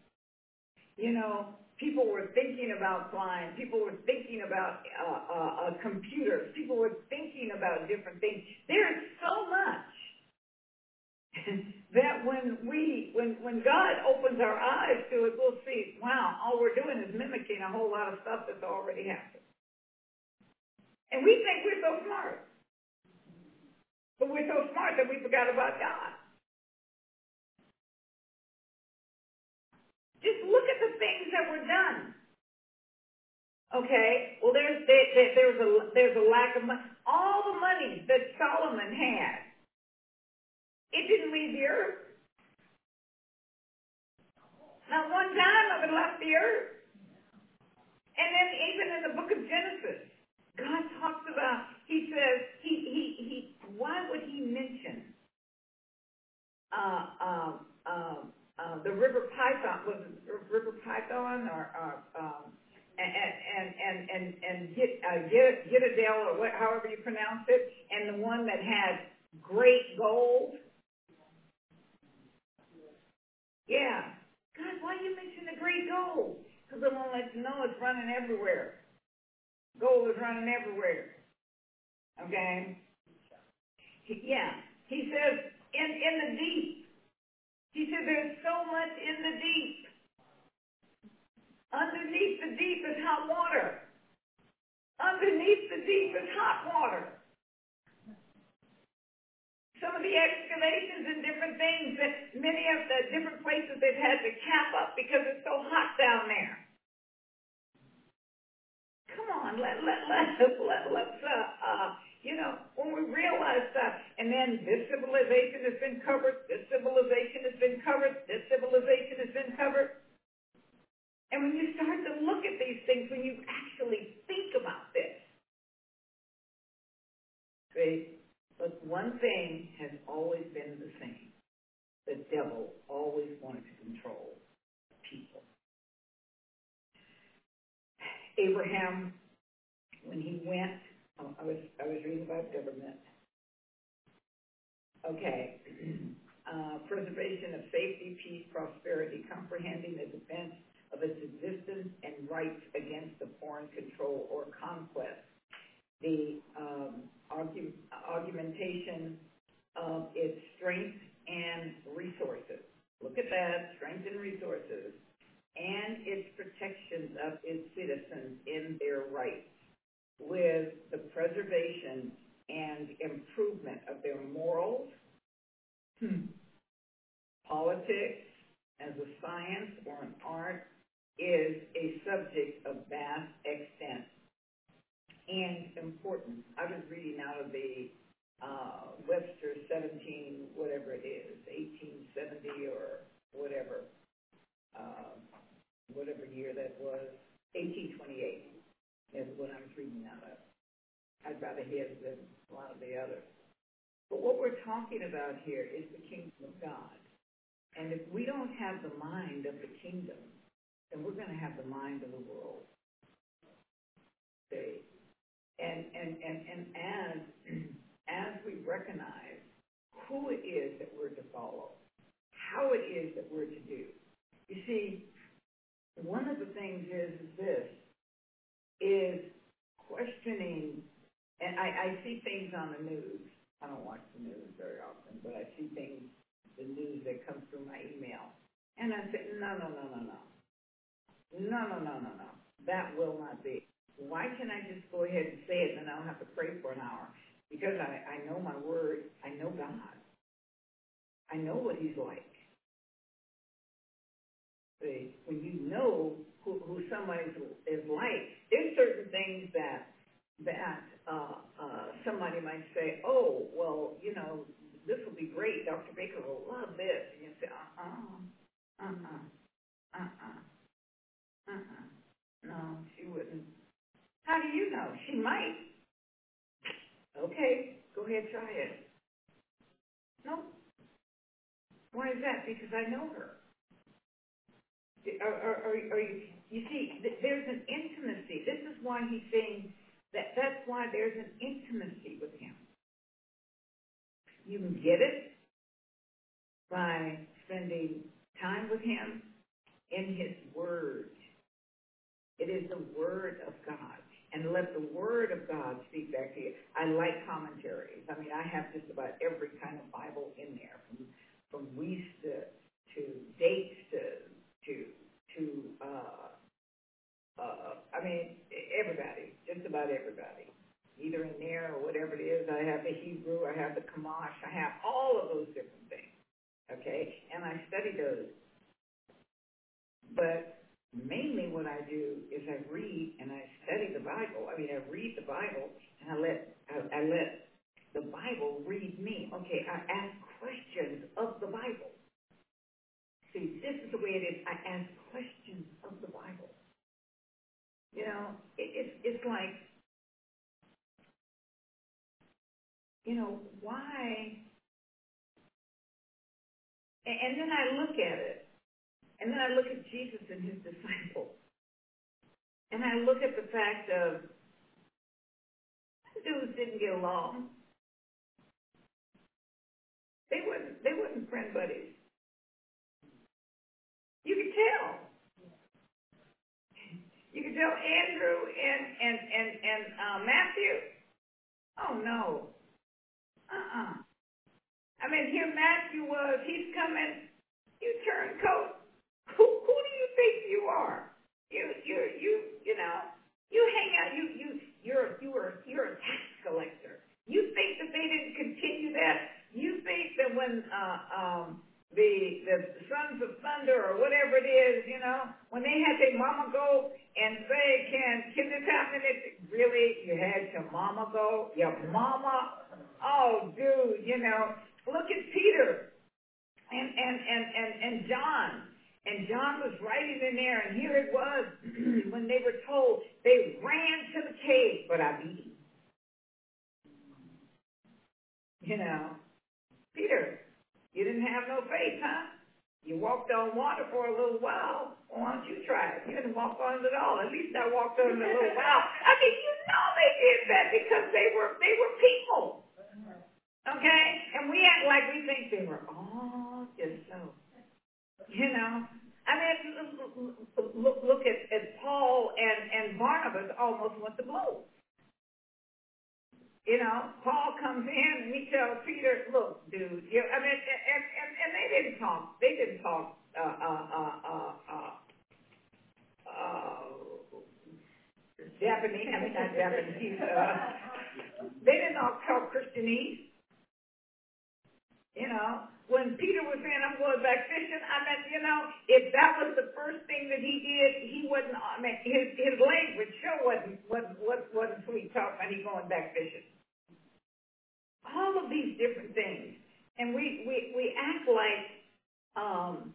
you know people were thinking about flying, people were thinking about uh, uh, computers, people were thinking about different things. There is so much that when we, when, when God opens our eyes to it, we'll see, wow, all we're doing is mimicking a whole lot of stuff that's already happened. And we think we're so smart. But we're so smart that we forgot about God. Just look at things that were done. Okay, well there's there, there, there's a there's a lack of money. All the money that Solomon had, it didn't leave the earth. Not one dime of it left the earth. And then even in the book of Genesis, God talks about. He says he he he. Why would he mention uh, uh, uh, uh, the river Python was river Python or uh, um, and and and and and get uh, get or what, however you pronounce it, and the one that had great gold. Yeah, God, why you mention the great gold? Because I want to let you know it's running everywhere. Gold is running everywhere. Okay. Yeah, he says in in the deep. He said there's so much in the deep. Underneath the deep is hot water. Underneath the deep is hot water. Some of the excavations and different things that many of the different places they've had to cap up because it's so hot down there. Come on, let let let let let's uh, uh you know when we realize that, and then this civilization has been covered, this civilization has been covered, this civilization has been covered. And when you start to look at these things, when you actually think about this, see, but one thing has always been the same. The devil always wanted to control people. Abraham, when he went, oh, I was I was reading about government. Okay. Uh, preservation of safety, peace, prosperity, comprehending the defense of its existence and rights against the foreign control or conquest. The um, argu- argumentation of its strength and resources. Look at that, strength and resources. And its protections of its citizens in their rights with the preservation and improvement of their morals, hmm. politics as a science or an art is a subject of vast extent and importance. I was reading out of the uh, Webster 17, whatever it is, 1870 or whatever, uh, whatever year that was, 1828 is what I was reading out of. I'd rather his than a lot of the others. But what we're talking about here is the kingdom of God. And if we don't have the mind of the kingdom, then we're going to have the mind of the world. See? And, and, and, and as, as we recognize who it is that we're to follow, how it is that we're to do. You see, one of the things is, is this, is questioning, and I, I see things on the news. I don't watch the news very often, but I see things, the news that comes through my email. And I say, no, no, no, no, no. No, no, no, no, no. That will not be. Why can't I just go ahead and say it and then I don't have to pray for an hour? Because I, I know my word. I know God. I know what he's like. See, when you know who, who somebody is like, there's certain things that that uh, uh, somebody might say, oh, well, you know, this will be great. Dr. Baker will love this. And you say, uh-uh, uh-uh, uh-uh, uh-uh. No, she wouldn't. How do you know? She might. Okay, go ahead, try it. No. Why is that? Because I know her. Are, are, are, are you, you see, th- there's an intimacy. This is why he's saying that that's why there's an intimacy with him. You can get it by spending time with him in his word. It is the word of God. And let the word of God speak back to you. I like commentaries. I mean, I have just about every kind of Bible in there, from from Weiss to, to Dake's to to to uh, uh, I mean, everybody, just about everybody, either in there or whatever it is. I have the Hebrew, I have the Chumash, I have all of those different things. Okay, and I study those. But mainly what I do is I read and I study the Bible. I mean, I read the Bible and I let I, I let the Bible read me. Okay, I ask questions of the Bible. See, this is the way it is. I ask questions of the Bible. You know, it, it's it's like, you know, why? And, and then I look at it, and then I look at Jesus and his disciples, and I look at the fact of dudes didn't get along. They wouldn't. They wouldn't friend buddies. You could tell. You could tell Andrew and and and and uh, Matthew. Oh no. Uh-uh. I mean, here Matthew was. He's coming. You turncoat. Who who do you think you are? You you you you know. You hang out. You you you're you are you're a tax collector. You think that they didn't continue that? You think that when uh, um, the the sons of thunder or whatever it is, you know, when they had their mama go and say, "Can can this happen?" It really you had your mama go, your mama. Oh, dude, you know, look at Peter and and and and and John. And John was writing in there, and here it was when they were told they ran to the cave, but I beat. You know, Peter, you didn't have no faith, huh? You walked on water for a little while. Why don't you try it? You didn't walk on it at all. At least I walked on it a little while. I mean, you know they did that because they were they were people. Okay? And we act like we think they were all just so. You know? I mean, look, look at, at Paul and, and Barnabas almost went to blows. You know, Paul comes in and he tells Peter, "Look, dude, you." I mean, and and, and they didn't talk. They didn't talk. Uh, uh, uh, uh, uh, uh, Japanese. I mean, not Japanese. Uh, they didn't all talk Christianese. You know, when Peter was saying, "I'm going back fishing," I mean, you know, if that was the first thing that he did, he wasn't. I mean, his his language sure wasn't wasn't wasn't, wasn't sweet talk when he going back fishing all of these different things. And we, we, we act like, um,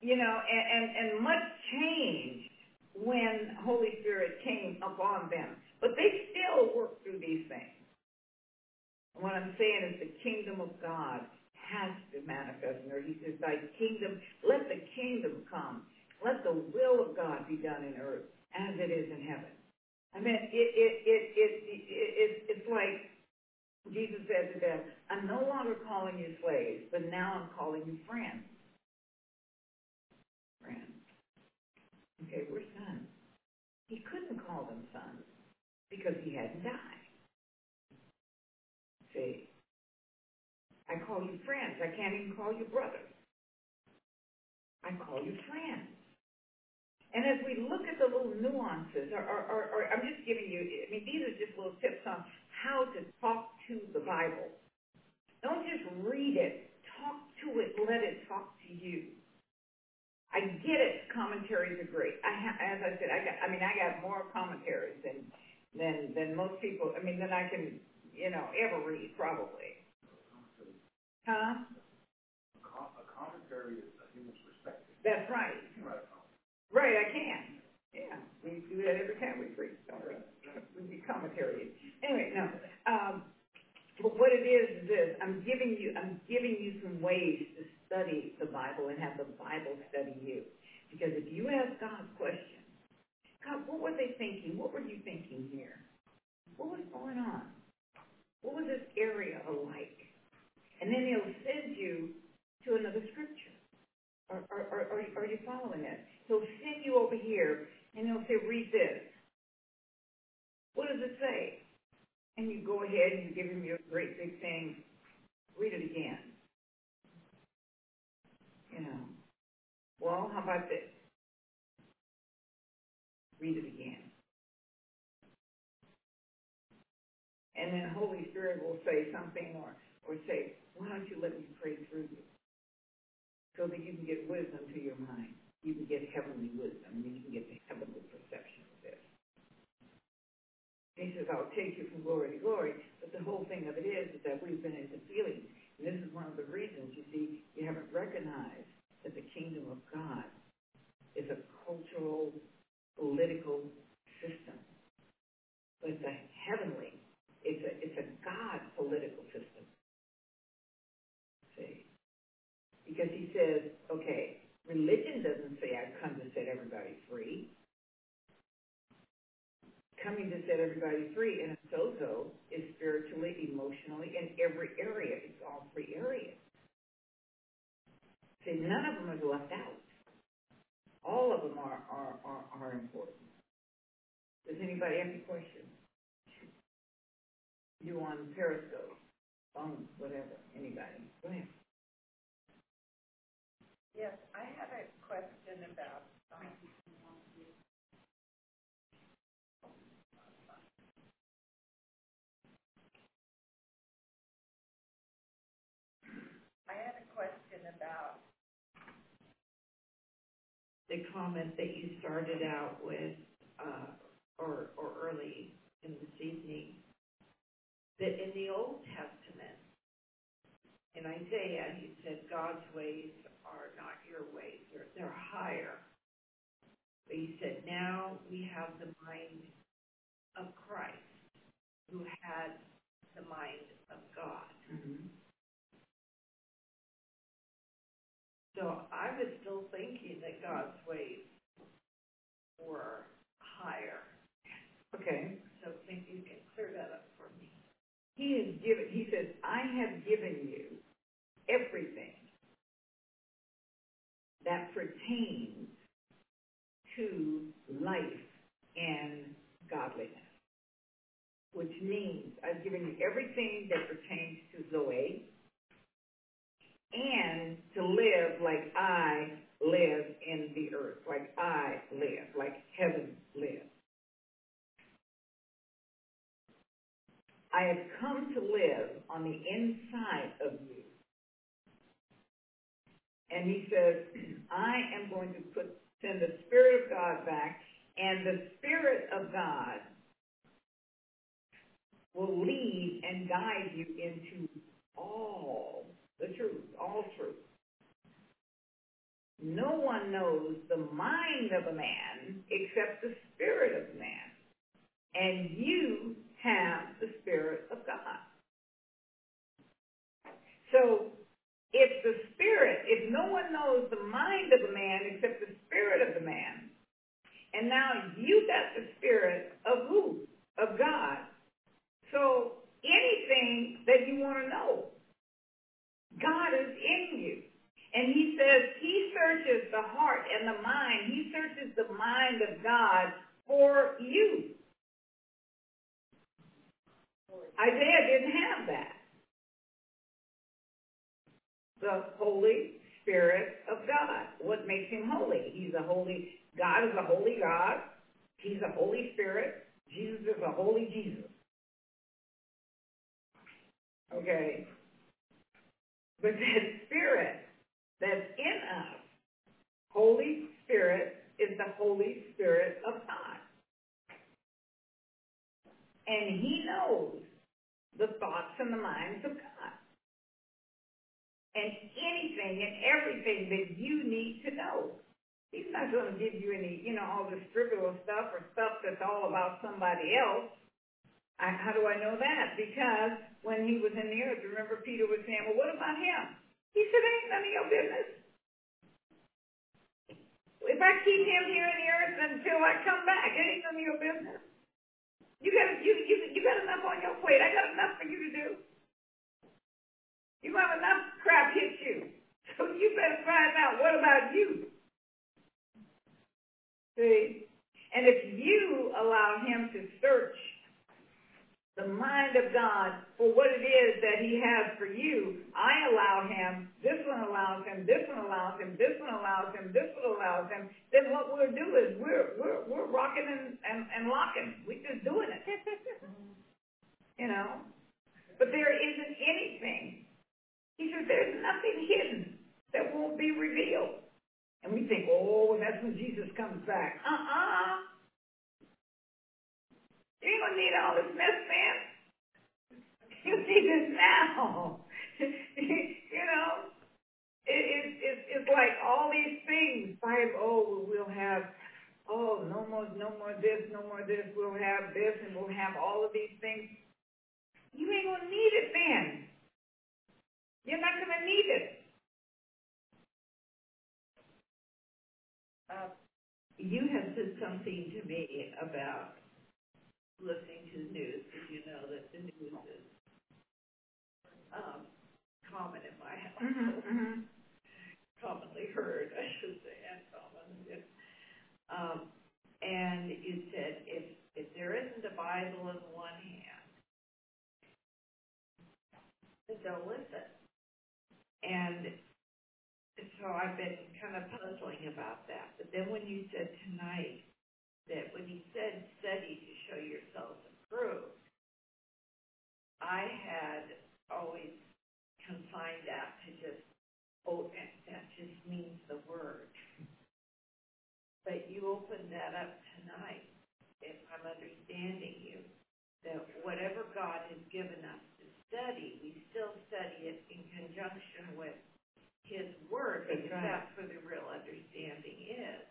you know, and, and, and much changed when Holy Spirit came upon them. But they still work through these things. What I'm saying is the kingdom of God has to manifest in earth. He says, thy kingdom, let the kingdom come. Let the will of God be done in earth as it is in heaven. I mean, it, it, it, it, it, it, it's like Jesus said to them, I'm no longer calling you slaves, but now I'm calling you friends. Friends. Okay, we're sons. He couldn't call them sons because he hadn't died. See? I call you friends. I can't even call you brothers. I call you friends. And as we look at the little nuances, or, or, or, or I'm just giving you, I mean, these are just little tips on how to talk to the Bible. Don't just read it. Talk to it. Let it talk to you. I get it. Commentaries are great. I ha- as I said, I got. I mean, I got more commentaries than than than most people. I mean, than I can, you know, ever read probably. Huh? A commentary is a human's perspective. That's right. Right, I can. Yeah, we do that every time we preach, don't we? We do commentary. Anyway, no. Um, but what it is is this: I'm giving you, I'm giving you some ways to study the Bible and have the Bible study you. Because if you ask God questions, God, what were they thinking? What were you thinking here? What was going on? What was this area like? And then he'll send you to another scripture. Are, are, are, are, are you following it? He'll send you over here and he'll say, read this. What does it say? And you go ahead and you give him your great big thing, read it again. You know. Well, how about this? Read it again. And then Holy Spirit will say something or, or say, why don't you let me pray through you? So that you can get wisdom to your mind. You can get heavenly wisdom, and you can get the heavenly this. He says, I'll take you from glory to glory, but the whole thing of it is, is that we've been into feelings. And this is one of the reasons, you see, you haven't recognized that the kingdom of God is a cultural, political system. But it's a heavenly, it's a, it's a God political system. See? Because he says, okay, religion doesn't say I've come to set everybody free. Coming to set everybody free And a sozo is spiritually, emotionally, in every area. It's all three areas. See, none of them are left out. All of them are, are, are, are important. Does anybody have any questions? You on Periscope, phone, whatever, anybody? Go ahead. Yes, I have a question about, um, I had a question about, the comment that you started out with, uh, or, or early in this evening, that in the Old Testament, in Isaiah, he said, God's ways are not your ways, they're, they're higher. But he said, now we have the mind of Christ, who had the mind of God. So I was still thinking that God's ways were higher. Okay. So think you can clear that up for me. He has given, he says, I have given you everything that pertains to life and godliness. Which means I've given you everything that pertains to Zoe, and to live like I live in the earth, like I live, like heaven lives. I have come to live on the inside of you. And he says, I am going to put send the Spirit of God back, and the Spirit of God will lead and guide you into all the truth, all truth. No one knows the mind of a man except the spirit of man. And you have the spirit of God. So, if the spirit, if no one knows the mind of a man except the spirit of the man, and now you got the spirit of who? Of God. So, anything that you want to know, God is in you. And he says he searches the heart and the mind. He searches the mind of God for you. Isaiah didn't have that. The Holy Spirit of God. What makes him holy? He's a holy, God is a holy God. He's a Holy Spirit. Jesus is a holy Jesus. Okay. But that Spirit that's in us, Holy Spirit, is the Holy Spirit of God. And He knows the thoughts and the minds of God. And anything and everything that you need to know. He's not going to give you any, you know, all this frivolous stuff or stuff that's all about somebody else. I, how do I know that? Because when he was in the earth, remember Peter was saying, well, what about him? He said, It ain't none of your business. If I keep him here in the earth until I come back, it ain't none of your business. You got you you you got enough on your plate. I got enough for you to do. You have enough crap hit you. So you better find out what about you. See? And if you allow him to search the mind of God for what it is that he has for you, I allow him, this one allows him, this one allows him, this one allows him, this one allows him, then what we'll do is we're we're we're rocking and, and, and locking. We're just doing it. you know? But there isn't anything. He says there's nothing hidden that won't be revealed. And we think, oh, that's when Jesus comes back. Uh-uh. You gonna need all this mess, man. You need it now. you know, it, it, it, it's like all these things. Five, oh, we'll have, oh, no more, no more this, no more this. We'll have this, and we'll have all of these things. You ain't gonna need it then. You're not gonna need it. Uh, You have said something to me about listening to the news, because you know that the news is um, common in my house, Mm-hmm, mm-hmm. commonly heard, I should say, and common. yeah. Um, and you said if if there isn't a Bible in one hand, then don't listen. And so I've been kind of puzzling about that. But then when you said tonight that when he said study to show yourselves approved, I had always confined that to just, oh, that just means the word. But you opened that up tonight, if I'm understanding you, that whatever God has given us to study, we still study it in conjunction with his word, That's because right. that's where the real understanding is.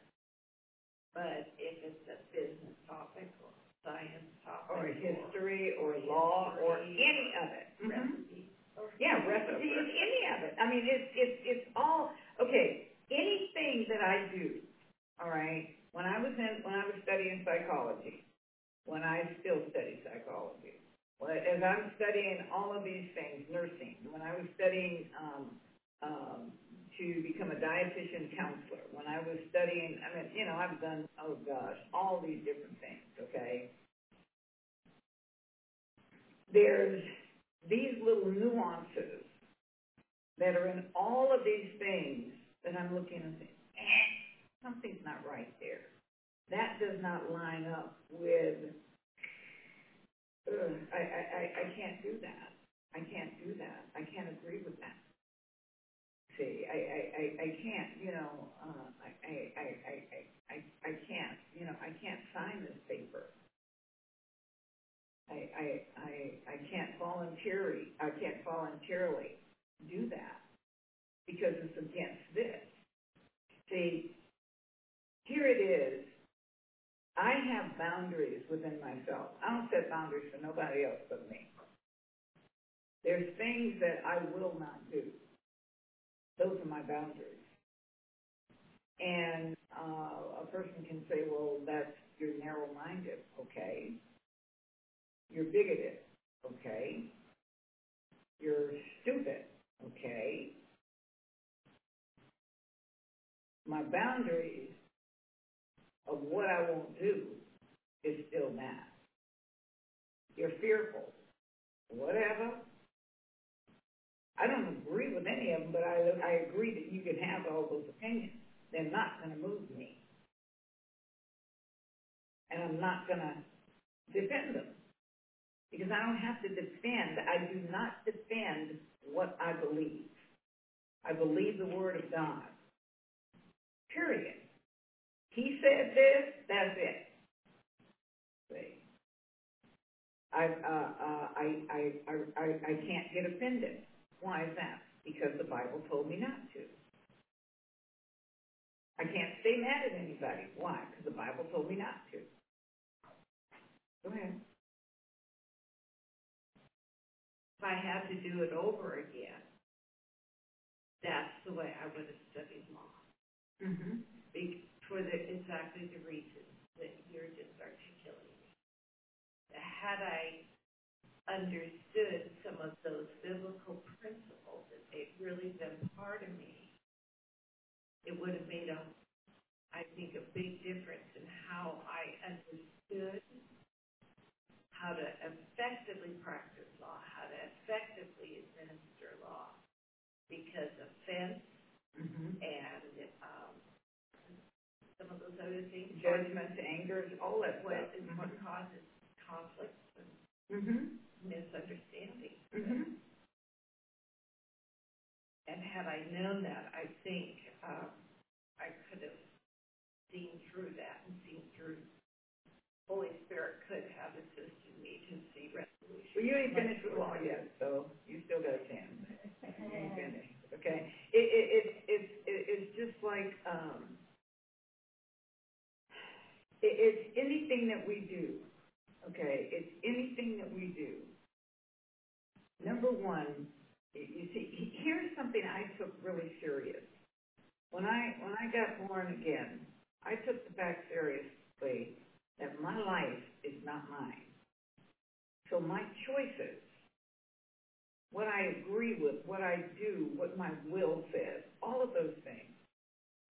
But if it's a business topic or science topic Or history, or or law, or any of it. Mhm. recipe, Yeah, recipes, any of it. I mean, it's, it's, it's all, okay, anything that I do, all right, when I was in, when I was studying psychology, when I still study psychology, as I'm studying all of these things, nursing, when I was studying, um, um, to become a dietitian counselor, when I was studying, I mean, you know, I've done, oh gosh, all these different things, okay? There's these little nuances that are in all of these things that I'm looking and saying, eh, something's not right there. That does not line up with, I, I, I, I can't do that. I can't do that. I can't agree with that. See, I, I, I, can't, you know, uh, I, I, I, I, I can't, you know, I can't sign this paper. I, I, I, I can't voluntarily, I can't voluntarily do that because it's against this. See, here it is. I have boundaries within myself. I don't set boundaries for nobody else but me. There's things that I will not do. Those are my boundaries. And uh, a person can say, well, that's, you're narrow-minded. Okay. You're bigoted. Okay. You're stupid. Okay. My boundaries of what I won't do is still that. You're fearful. Whatever. I don't agree with any of them, but I, I agree that you can have all those opinions. They're not going to move me. And I'm not going to defend them. Because I don't have to defend. I do not defend what I believe. I believe the Word of God. Period. He said this, that's it. I, uh, uh, I, I, I, I, I can't get offended. Why is that? Because the Bible told me not to. I can't stay mad at anybody. Why? Because the Bible told me not to. Go ahead. if I had to do it over again, that's the way I would have studied law. Mm-hmm. Be, for the, exactly the reasons that you're just articulating. Had I understood some of those biblical principles, that they've really been part of me, it would have made a, I think, a big difference in how I understood how to effectively practice law, how to effectively administer law. Because offense Mm-hmm. and, um, some of those other things. Judgment, anger, all that What what causes conflicts and Mm-hmm. Misunderstanding. Mm-hmm. And had I known that, I think, um, I could have seen through that and seen through, Holy Spirit could have assisted me to see resolution. Well, you ain't finished with law yet, so you still got a chance. You ain't finished, okay? It, it, it's, it's, it- it's just like, um, it, it's anything that we do, okay? It's anything that we do. Number one, you see, here's something I took really serious. When I, when I got born again, I took the fact seriously that my life is not mine. So my choices, what I agree with, what I do, what my will says, all of those things,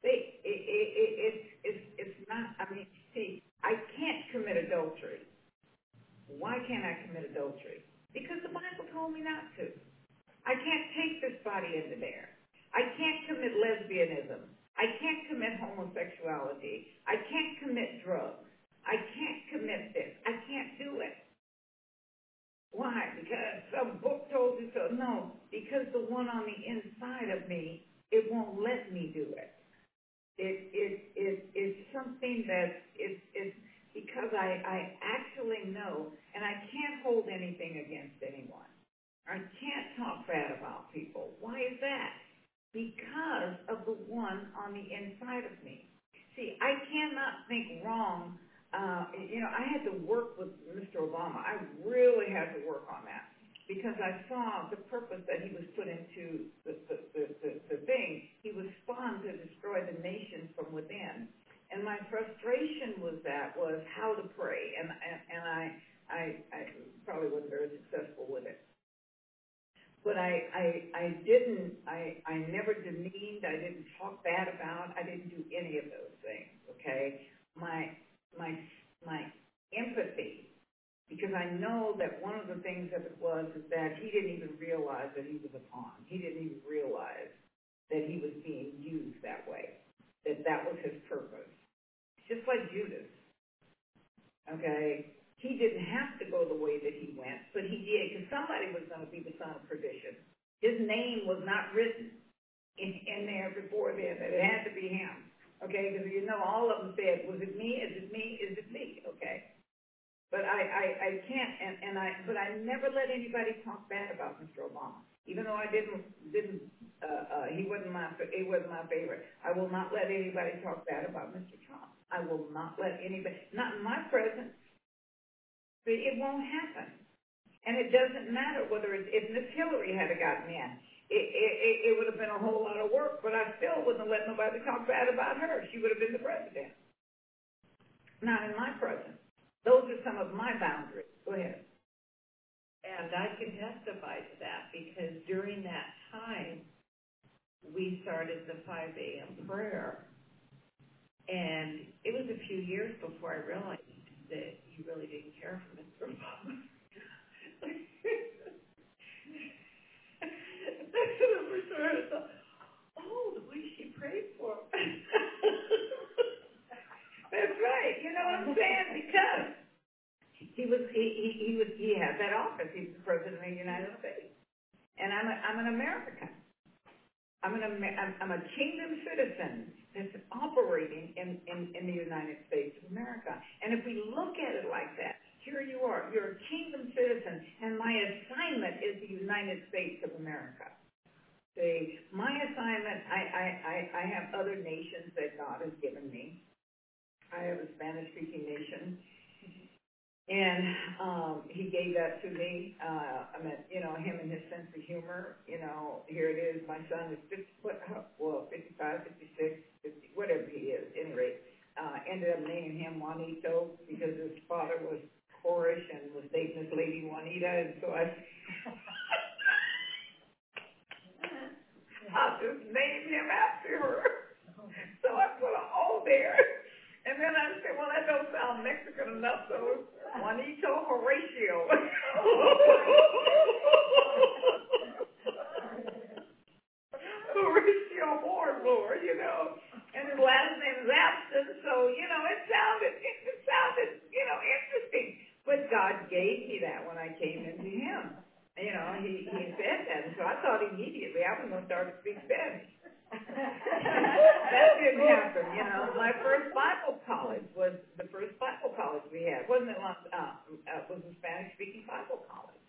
they, it, it, it, it's, it's, it's not, I mean, see, I can't commit adultery. Why can't I commit adultery? Because the Bible told me not to. I can't take this body into there. I can't commit lesbianism. I can't commit homosexuality. I can't commit drugs. I can't commit this. I can't do it. Why? Because some book told you so? No, because the one on the inside of me, it won't let me do it. It, it, it, it's something that, it's, it's because I, I actually know, and I can't hold anything against anyone. I can't talk bad about people. Why is that? Because of the one on the inside of me. See, I cannot think wrong uh, you know, I had to work with Mr. Obama. I really had to work on that because I saw the purpose that he was put into the, the, the, the, the thing. He was spawned to destroy the nation from within. And my frustration was that, was how to pray. And, and, I, I, I probably wasn't very successful with it. But I, I, I didn't, I, I never demeaned, I didn't talk bad about, I didn't do any of those things, okay? My, my, my empathy, because I know that one of the things of it was is that he didn't even realize that he was a pawn. He didn't even realize that he was being used that way, that that was his purpose. Just like Judas, okay? He didn't have to go the way that he went, but he did, because somebody was going to be the son of perdition. His name was not written in, in there before then, it had to be him. Okay, because you know, all of them said, was it me? Is it me? Is it me? Okay. But I, I, I can't, and, and I, but I never let anybody talk bad about Mr. Obama. Even though I didn't, didn't, uh, uh, he wasn't my, he wasn't my favorite. I will not let anybody talk bad about Mr. Trump. I will not let anybody, not in my presence. It won't happen. And it doesn't matter whether it's, if Miss Hillary had gotten in, it, it, it, would have been a whole lot of work, but I still wouldn't have let nobody talk bad about her. She would have been the president. Not in my presence. Those are some of my boundaries. Go ahead. And I can testify to that because during that time, we started the five AM prayer. And it was a few years before I realized that you really didn't care for Mr. Obama. Oh, the way she prayed for him. That's right. You know what I'm saying? Because he was, he, he, he was, he had that office. He was the president of the United States. And I'm a, I'm an American. I'm an, I'm, I'm a kingdom citizen that's operating in, in, in the United States of America. And if we look at it like that, here you are. You're a kingdom citizen, and my assignment is the United States of America. See, my assignment, I, I, I, I have other nations that God has given me. I have a Spanish-speaking nation. And, um, he gave that to me, uh, I mean, you know, him and his sense of humor, you know, here it is, my son is fifty, what, how- well, fifty-five, fifty-six, fifty, whatever he is, any rate. Uh, ended up naming him Juanito because his father was Horish and was dating this lady Juanita, and so I, I just named him after her. So I put an O there. Then I said, well, that don't sound Mexican enough, so Juanito Horatio. Horatio Hornblower, you know, and his last name is Abston, so, you know, it sounded, it, sounded, you know, interesting. But God gave me that when I came into Him. You know, He, He said that, so I thought immediately I was gonna start to speak Spanish. That didn't happen, you know. My first Bible college was the first Bible college we had. wasn't it? Uh, uh, was a Spanish-speaking Bible college,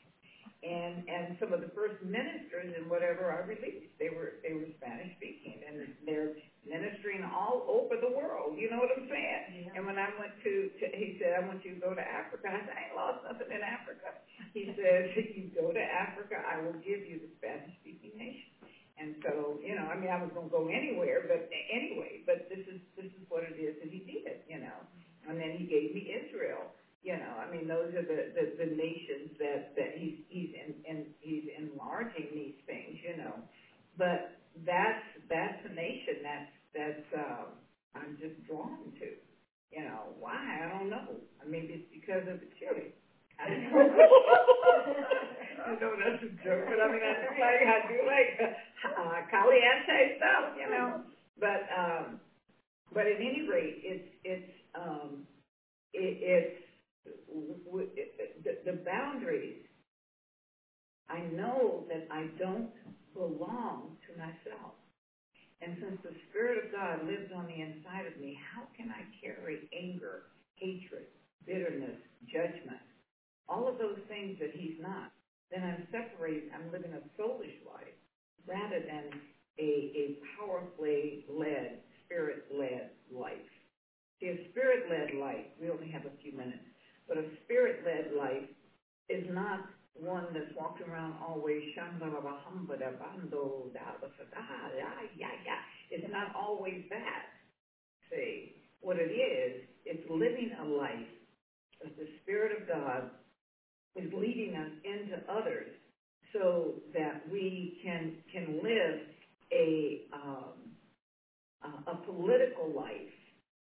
and and some of the first ministers and whatever I released, they were they were Spanish-speaking, and they're ministering all over the world. You know what I'm saying? Yeah. And when I went to, to, he said, I want you to go to Africa. I said, I ain't lost nothing in Africa. He said, if you go to Africa, I will give you the Spanish-speaking nation. And so, you know, I mean, I was gonna go anywhere, but anyway, but this is, this is what it is that he did, you know. And then he gave me Israel, you know, I mean, those are the, the, the nations that, that he's, he's in, in, he's enlarging these things, you know. But that's, that's a nation that's, that's, um, I'm just drawn to, you know. Why? I don't know. I mean, it's because of the chili. I know. That's a joke, but I mean, I do like, I do like, uh, caliente stuff, you know. But, um, but at any rate, it's, it's, um, it, it's, w- w- it, the, the boundaries, I know that I don't belong to myself. And since the Spirit of God lives on the inside of me, how can I carry anger, hatred, bitterness, judgment, all of those things that He's not? Then I'm separated, I'm living a soulish life rather than a, a powerfully led, spirit-led life. See, a spirit-led life, we only have a few minutes, but a spirit-led life is not one that's walking around always it's not always that. See, what it is, it's living a life that the Spirit of God is leading us into others so that we can can live a um, a, political life.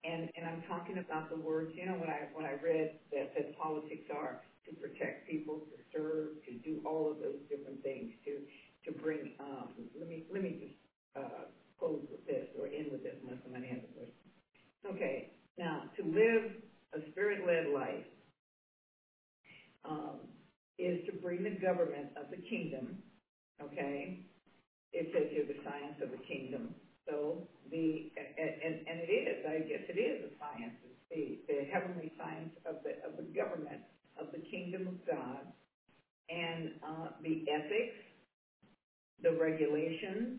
And and I'm talking about the words. You know, what I when I read that that politics are to protect people, to serve, to do all of those different things, to to bring. Um, let me let me just uh, close with this or end with this unless somebody has a question. Okay, now to live a spirit-led life um, is to bring the government of the kingdom. Okay, it says here the science of the kingdom. So the and, and, and it is, I guess it is a science. It's the, the heavenly science of the of the government of the kingdom of God, and uh, the ethics, the regulations,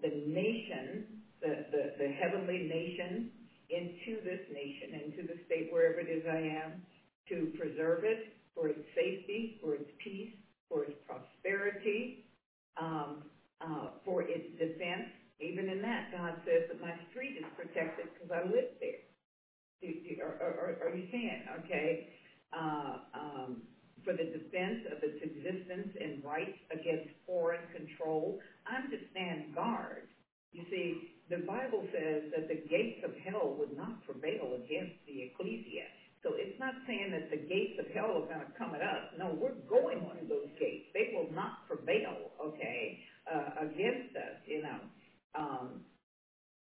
the nation, the, the, the heavenly nation into this nation, into the state wherever it is I am, to preserve it for its safety, for its peace, for its prosperity, um, uh, for its defense. Even in that, God says that my street is protected because I live there. Do, do, are, are, are you seeing? Okay. Uh, um, for the defense of its existence and rights against foreign control, I'm to stand guard. You see, the Bible says that the gates of hell would not prevail against the ecclesia. So it's not saying that the gates of hell are going to come at us. No, we're going through those gates. They will not prevail, okay, uh, against us, you know. Um,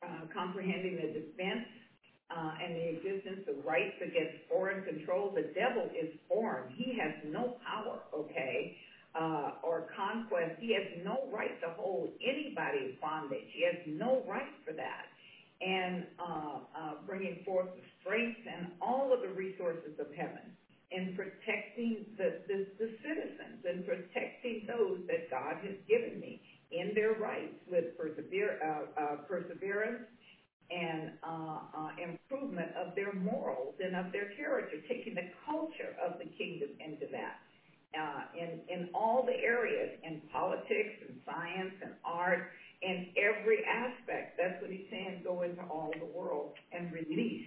uh, comprehending the defense uh, and the existence of rights against foreign control. The devil is foreign. He has no power, okay, uh, or conquest. He has no right to hold anybody in bondage. He has no right for that. And uh, uh, bringing forth the strength and all of the resources of heaven in protecting the, the, the citizens and protecting those that God has given me in their rights with persever- uh, uh, perseverance and uh, uh, improvement of their morals and of their character, taking the culture of the kingdom into that. Uh, in, in all the areas, in politics and science and art, in every aspect. That's what he's saying, go into all the world and release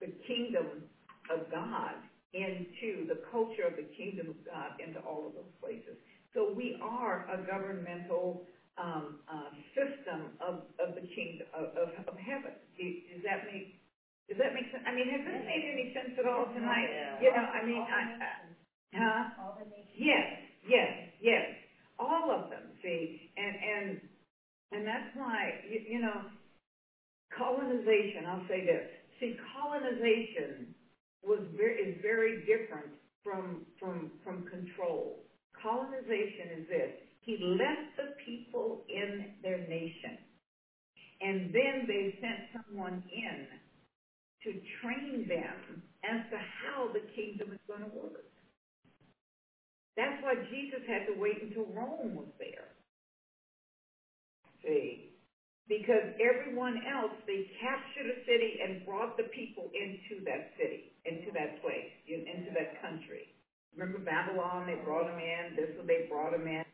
the kingdom of God into the culture of the kingdom of God into all of those places. So we are a governmental um, uh, system of, of the kingdom of, of, of heaven. Does that make does that make sense? I mean, has this made any sense at all tonight? You know, I mean, I, I, huh? All the nations. Yes, yes, yes. All of them, see, and and and that's why you, you know, colonization. I'll say this. See, colonization was very is very different from from from control. Colonization is this. He left the people in their nation, and then they sent someone in to train them as to how the kingdom is going to work. That's why Jesus had to wait until Rome was there. See? Because everyone else, they captured a city and brought the people into that city, into that place, into that country. Remember Babylon, they brought them in, this one they brought them in.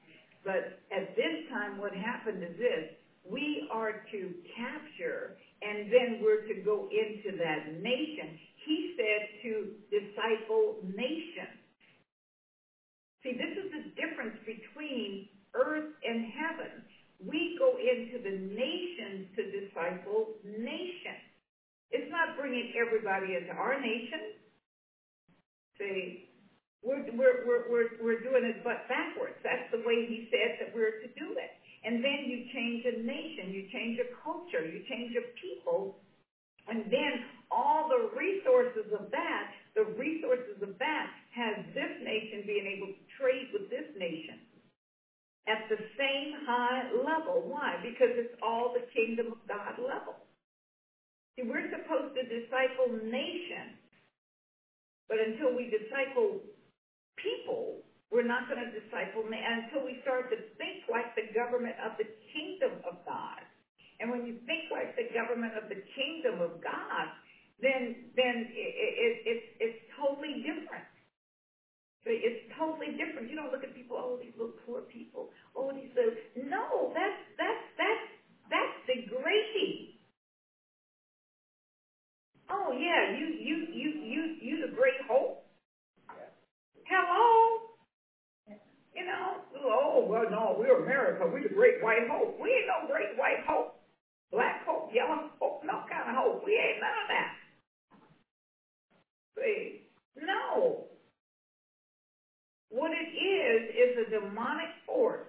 But at this time, what happened is this, we are to capture and then we're to go into that nation. He said to disciple nations. See, this is the difference between earth and heaven. We go into the nations to disciple nations. It's not bringing everybody into our nation. See, we're, we're, we're, we're, doing it but backwards. That's the way he said that we're to do it. And then you change a nation, you change a culture, you change a people, and then all the resources of that, the resources of that has this nation being able to trade with this nation at the same high level. Why? Because it's all the kingdom of God level. See, we're supposed to disciple nations, but until we disciple people, we're not going to disciple until we start to think like the government of the kingdom of God. And when you think like the government of the kingdom of God, then then it, it, it's it's totally different. It's totally different. You don't look at people, oh, these little poor people, oh, these little. No, that's that's that's that's degrading. Oh yeah, you you you you you the great hope. Hello. You know, oh well, no, we're America. We're the great white hope. We ain't no great white hope. Black hope, yellow hope, no kind of hope. We ain't none of that. See, no. What it is is a demonic force.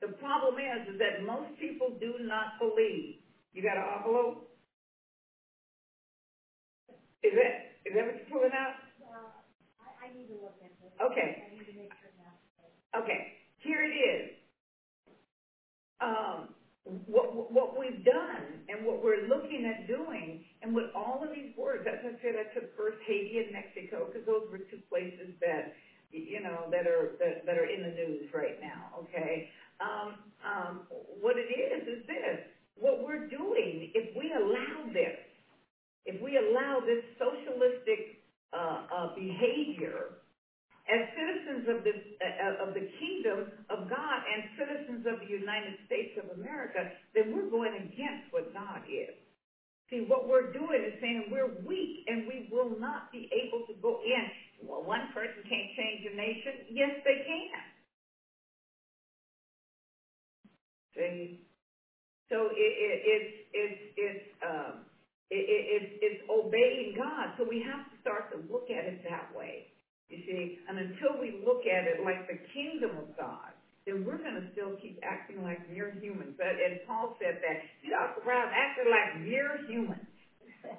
The problem is, is that most people do not believe. You got an envelope? Is that is that what you're pulling out? Uh, I, I need to look at this. Okay. I need to make sure. Okay, here it is. Um, what, what we've done and what we're looking at doing and with all of these words, as I said, I took first Haiti and Mexico because those were two places that, you know, that are, that, that are in the news right now, okay? Um, um, what it is, is this. What we're doing, if we allow this, if we allow this socialistic uh, uh, behavior as citizens of the, uh, of the kingdom of God and citizens of the United States of America, then we're going against what God is. See, what we're doing is saying we're weak and we will not be able to go in. Well, one person can't change a nation. Yes, they can. See? So it, it, it's, it's, it's, um, it, it, it's, it's obeying God. So we have to start to look at it that way. You see, and until we look at it like the kingdom of God, then we're going to still keep acting like mere humans. But, and Paul said that, you walk around acting like mere humans.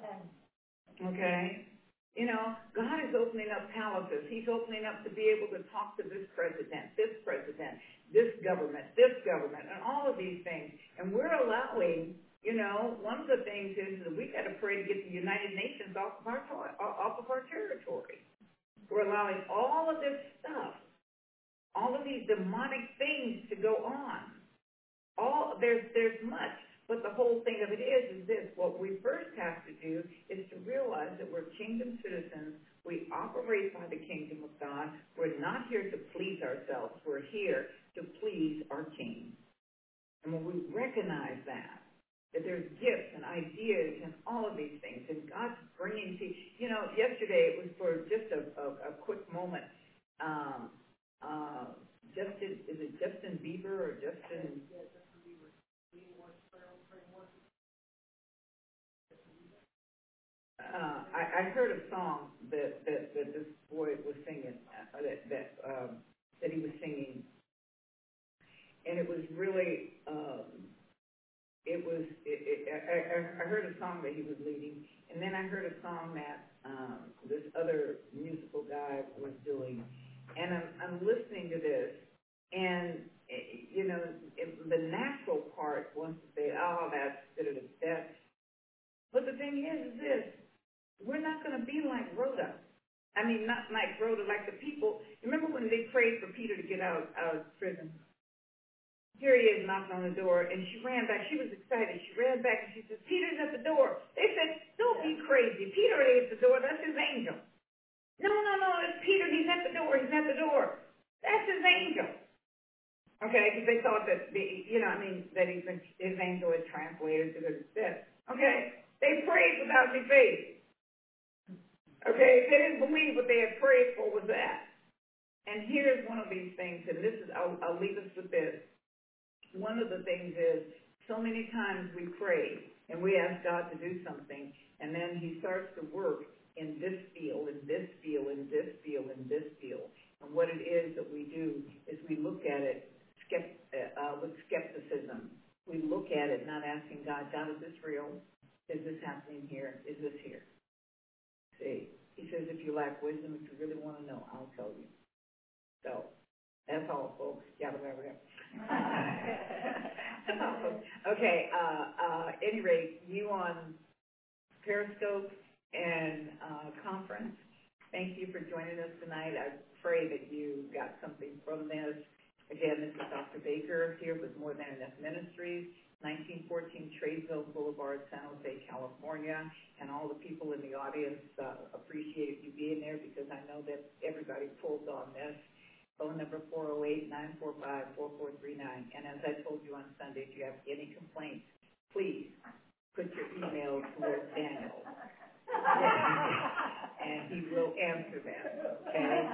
Okay? You know, God is opening up palaces. He's opening up to be able to talk to this president, this president, this government, this government, and all of these things. And we're allowing, you know, one of the things is that we got to pray to get the United Nations off of our off of our territory. We're allowing all of this stuff, all of these demonic things to go on. All there's there's much. But the whole thing of it is, is this, what we first have to do is to realize that we're kingdom citizens, we operate by the kingdom of God, we're not here to please ourselves, we're here to please our King. And when we recognize that, that there's gifts and ideas and all of these things, and God's bringing to you know, yesterday it was for just a, a, a quick moment. Um, uh, Justin, is it Justin Bieber or Justin? Uh, I, I heard a song that, that, that this boy was singing, uh, that, that, um, that he was singing. And it was really, um, it was, it, it, I, I, I heard a song that he was leading, and then I heard a song that, um, this other musical guy was doing. And I'm, I'm listening to this, and, eh, you know, the natural part wants to say, oh, that's, that's, but the thing is, is this, we're not gonna be like Rhoda. I mean, not like Rhoda, like the people, remember when they prayed for Peter to get out, out of prison? Here he is knocking on the door, and she ran back. She was excited. She ran back and she says, Peter's at the door. They said, don't be crazy. Peter ain't at the door. That's his angel. No, it's Peter. He's at the door. He's at the door. That's his angel. Okay, because they thought that, the, you know, I mean, that he's been, his angel had translated to the death. Okay, they prayed without any faith. Okay, they didn't believe what they had prayed for was that. And here's one of these things, and this is, I'll, I'll leave us with this. One of the things is, so many times we pray and we ask God to do something, and then He starts to work in this field, in this field, in this field, in this field. And what it is that we do is we look at it skept, uh, with skepticism. We look at it not asking God, God, is this real? Is this happening here? Is this here? See, he says, if you lack wisdom, if you really want to know, I'll tell you. So, that's all, folks. Yabba, yabba, yabba. Okay, uh, uh, any rate, you on Periscope and, uh, conference, thank you for joining us tonight. I pray that you got something from this. Again, this is Dr. Baker here with More Than Enough Ministries. 1914 Tradeville Boulevard, San Jose, California, and all the people in the audience uh, appreciate you being there because I know that everybody pulled on this. Phone number 408-945-4439. And as I told you on Sunday, if you have any complaints, please put your email towards Daniel. And he will answer them, okay?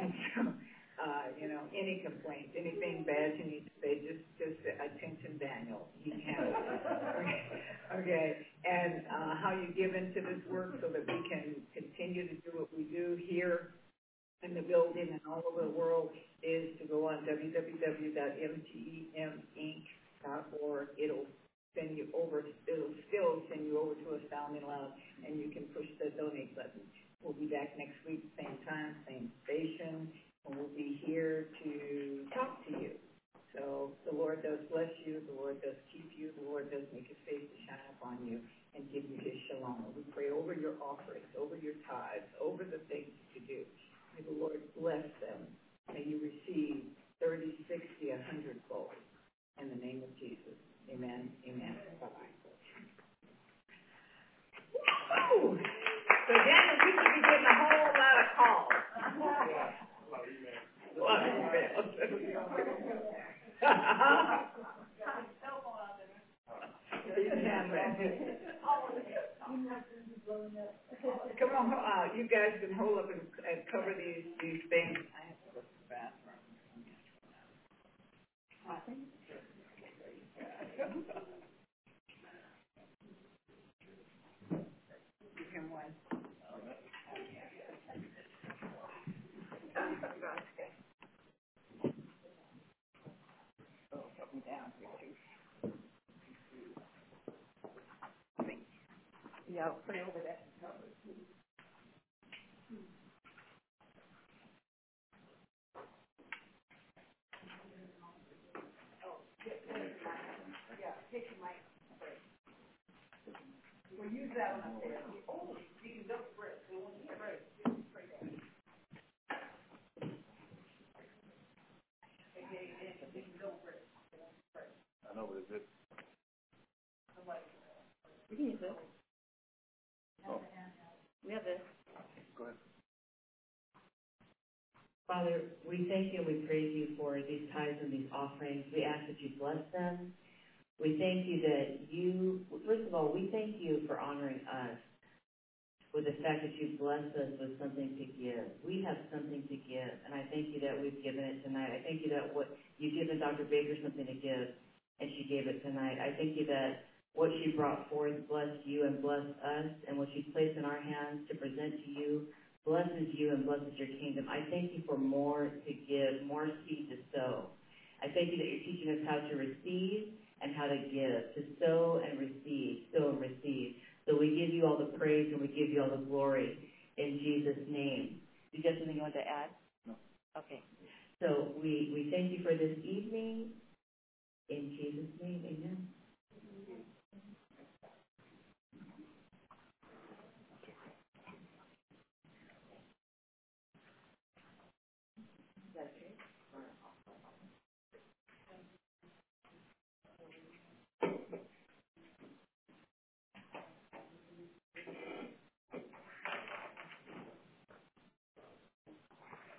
And so, uh, you know, any complaints, anything bad you need to say, just, just attention Daniel. He can it. Okay, and, uh, how you give into this work so that we can continue to do what we do here in the building and all over the world is to go on www.mteminc.org. It'll send you over, it'll still send you over to Astounding Love, and you can push the donate button. We'll be back next week, same time, same station and we'll be here to talk to you. So the Lord does bless you, the Lord does keep you, the Lord does make his face to shine upon you and give you his shalom. We pray over your offerings, over your tithes, over the things you do. May the Lord bless them. May you receive 30, 60, a hundredfold. In the name of Jesus. Amen. Amen. Bye-bye. Woo! So Daniel, we should be getting a whole lot of calls. Emails? Come on, uh, you guys can hold up and, and cover these, these things. I have to go to the bathroom. You can one. down here too. Yeah, put it over there. Yeah, take your mic. We'll use that one up there. Oh, you can double breath. We won't get ready. Right there. Okay, and you can double breath. I know, but is it You can use this. Oh. We have this. Go ahead. Father, we thank you and we praise you for these tithes and these offerings. We ask that you bless them. We thank you that you, first of all, we thank you for honoring us with the fact that you blessed us with something to give. We have something to give, and I thank you that we've given it tonight. I thank you that what you've given Dr. Baker something to give, and she gave it tonight. I thank you that what she brought forth blessed you and blessed us, and what she placed in our hands to present to you blesses you and blesses your kingdom. I thank you for more to give, more seed to sow. I thank you that you're teaching us how to receive and how to give, to sow and receive, sow and receive. So we give you all the praise and we give you all the glory in Jesus' name. You have something you want to add? No. Okay. So we, we thank you for this evening. In Jesus' name, amen.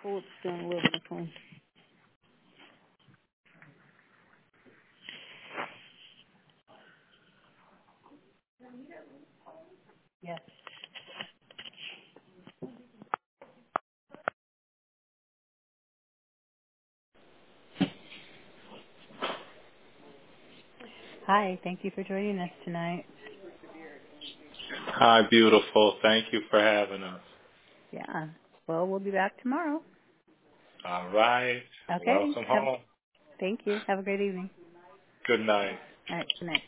Hold still a little bit, phone. Yes. Hi, thank you for joining us tonight. Hi, beautiful. Thank you for having us. Yeah. Well, we'll be back tomorrow. All right. Okay. Welcome Have- home. Thank you. Have a great evening. Good night. All right. Good night.